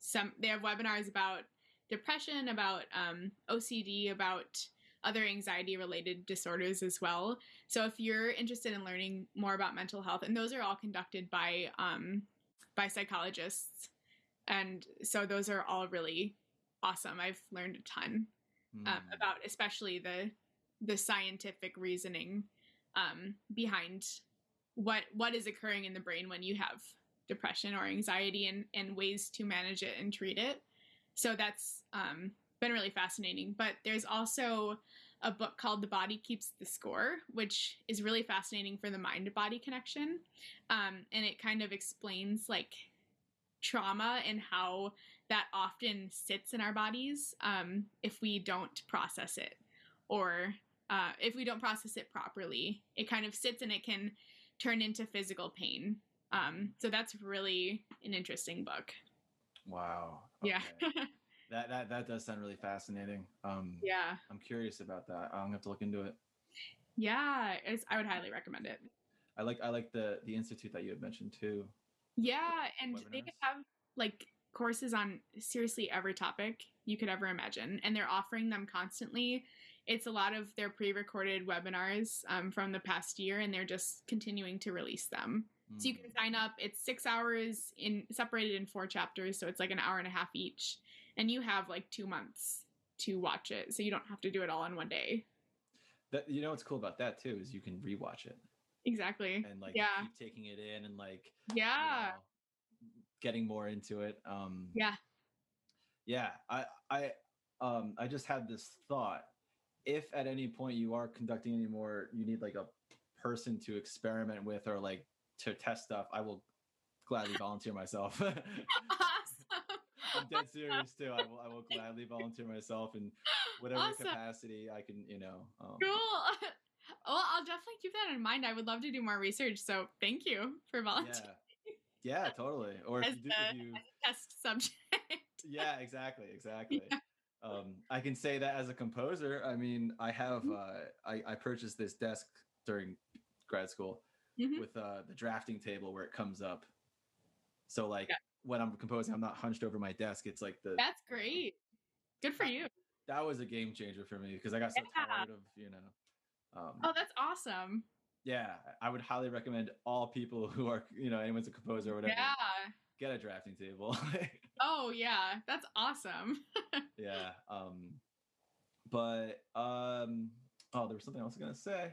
some. They have webinars about depression, about um, OCD, about other anxiety related disorders as well. So if you're interested in learning more about mental health, and those are all conducted by um, by psychologists, and so those are all really awesome. I've learned a ton um, Mm. about especially the the scientific reasoning um, behind what what is occurring in the brain when you have depression or anxiety and and ways to manage it and treat it. So that's um, been really fascinating. But there's also a book called The Body Keeps the Score, which is really fascinating for the mind body connection, um, and it kind of explains like trauma and how that often sits in our bodies um, if we don't process it or uh, if we don't process it properly. It kind of sits and it can turn into physical pain Um, so that's really an interesting book. Wow. Yeah. that that that does sound really fascinating. Um, yeah. I'm curious about that. I'm gonna have to look into it. Yeah. It's, I would highly recommend it. I like I like the the institute that you had mentioned too. Yeah. And they have like courses on seriously every topic you could ever imagine. And they're offering them constantly. It's a lot of their pre recorded webinars um, from the past year, and they're just continuing to release them. So you Mm. can sign up. It's six hours in separated in four chapters, so it's like an hour and a half each, and you have like two months to watch it, so you don't have to do it all in one day. That you know what's cool about that too is you can rewatch it Exactly. and like yeah, keep taking it in and like you yeah, know, getting more into it. Um, yeah. yeah. I I um I just had this thought. If at any point you are conducting any more, you need like a person to experiment with or like to test stuff. I will gladly volunteer myself. Awesome. I'm dead serious too. I will I will gladly volunteer myself in whatever Awesome. capacity I can. You know. Um, Cool. Well, I'll definitely keep that in mind. I would love to do more research, so thank you for volunteering Yeah. Yeah, totally. Or if As you do, the- if you, test subject. yeah, exactly, exactly. Um, I can say that as a composer. I mean, I have Mm-hmm. uh, I, I purchased this desk during grad school Mhm. with uh, the drafting table where it comes up. So like Yeah. when I'm composing, I'm not hunched over my desk. It's like the That's great. Good for you. that was a game changer for me because I got so Yeah. tired of you know. Um, Oh, that's awesome. yeah, I would highly recommend all people who are you know anyone's a composer or whatever Yeah. get a drafting table. Oh, yeah. That's awesome. yeah um but um oh there was something i was gonna say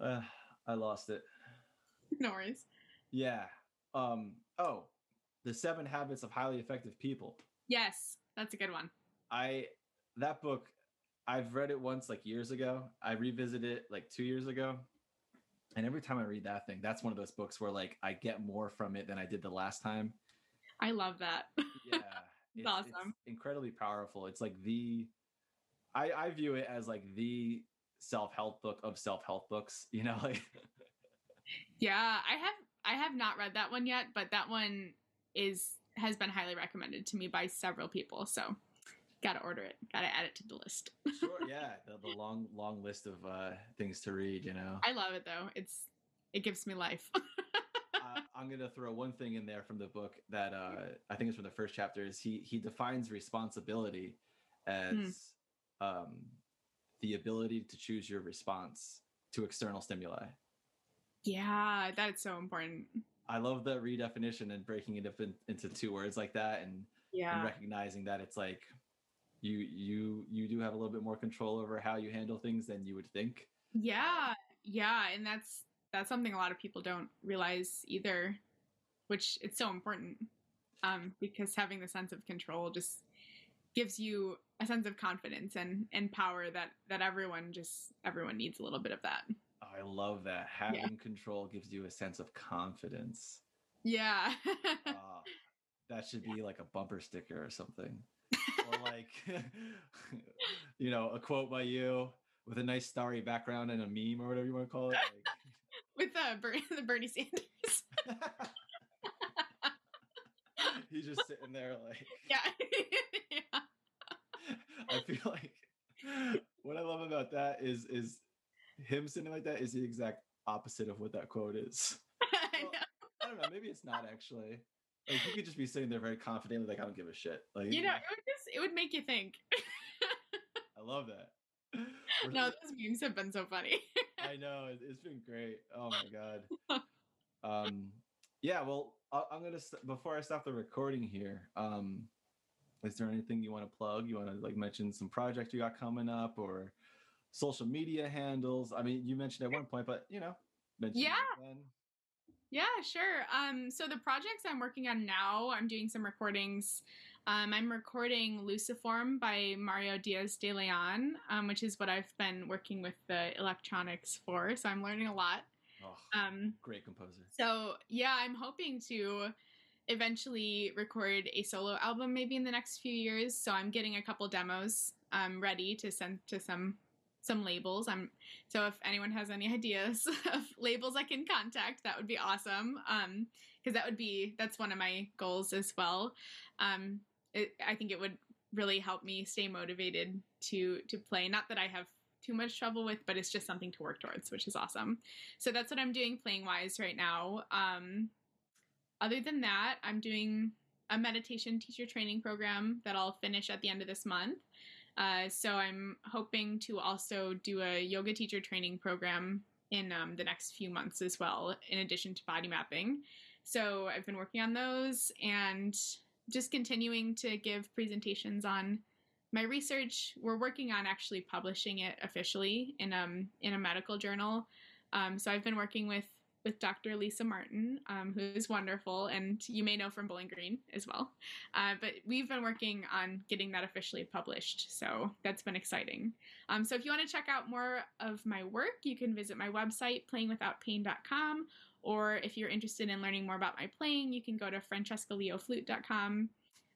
uh i lost it no worries. yeah um oh the seven habits of highly effective people Yes, that's a good one. i that book i've read it once like years ago i revisited it like two years ago and every time i read that thing that's one of those books where like i get more from it than i did the last time I love that. yeah It's awesome. incredibly powerful it's like the i i view it as like the self-help book of self-help books you know like yeah, I have I have not read that one yet, but that one is has been highly recommended to me by several people. So, got to order it. Got to add it to the list. sure yeah the, the long long list of uh things to read you know I love it though. It's it gives me life. I, i'm gonna throw one thing in there from the book that uh i think it's from the first chapter is he he defines responsibility as um the ability to choose your response to external stimuli yeah, that's so important. I love the redefinition and breaking it up in, into two words like that and, and Yeah. recognizing that it's like you you you do have a little bit more control over how you handle things than you would think. Yeah. Yeah, and that's that's something a lot of people don't realize either, which it's so important. Um because having the sense of control just gives you a sense of confidence and and power that that everyone just everyone needs a little bit of that. I love that. Having control gives you a sense of confidence. Yeah. Uh, that should be like a bumper sticker or something. or like you know, a quote by you with a nice starry background and a meme or whatever you want to call it. With the Ber- the Bernie Sanders. He's just sitting there like yeah. yeah. I feel like what I love about that is is him sitting like that is the exact opposite of what that quote is. I Well, know. I don't know, maybe it's not actually. Like he could just be sitting there very confidently, like I don't give a shit. Like You know, it would just it would make you think. I love that. No, those memes have been so funny. I know it- it's been great. Oh my god. Um, yeah. Well, I'm gonna before I stop the recording here. Um, is there anything you want to plug? You want to like mention some project you got coming up or social media handles? I mean, you mentioned at one point, but you know, mention Yeah. Yeah, sure. Um, so the projects I'm working on now, I'm doing some recordings. Um, I'm recording Luciform by Mario Diaz de Leon, um, which is what I've been working with the electronics for. So I'm learning a lot. Oh, Um, great composer. so yeah, I'm hoping to eventually record a solo album maybe in the next few years. So I'm getting a couple demos um, ready to send to some some labels. I'm so if anyone has any ideas of labels I can contact, that would be awesome. Um, because that would be that's one of my goals as well. Um, it, I think it would really help me stay motivated to to play. Not that I have too much trouble with, but it's just something to work towards, which is awesome. So that's what I'm doing playing wise right now. Um, other than that, I'm doing a meditation teacher training program that I'll finish at the end of this month. Uh, so I'm hoping to also do a yoga teacher training program in um, the next few months as well, in addition to body mapping. So I've been working on those and just continuing to give presentations on my research. We're working on actually publishing it officially in um in a medical journal. Um, so I've been working with with Dr. Lisa Martin, um, who is wonderful, and you may know from Bowling Green as well. Uh, but we've been working on getting that officially published, so that's been exciting. Um, so if you want to check out more of my work, you can visit my website, playingwithoutpain.com, or if you're interested in learning more about my playing, you can go to francescaleoflute.com.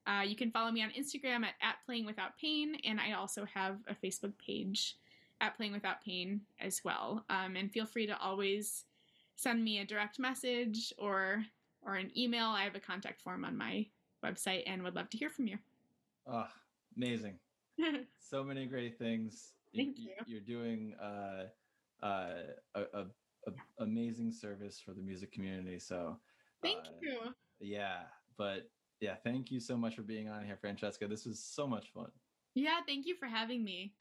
Uh, you can follow me on Instagram at, at Playing Without Pain, and I also have a Facebook page at Playing Without Pain as well. Um, and feel free to always send me a direct message or or an email. I have a contact form on my website, and would love to hear from you. Oh, amazing! so many great things. Thank you. You're doing uh, uh, a, a, a amazing service for the music community. So thank uh, you. Yeah, but yeah, thank you so much for being on here, Francesca. This was so much fun. Yeah, thank you for having me.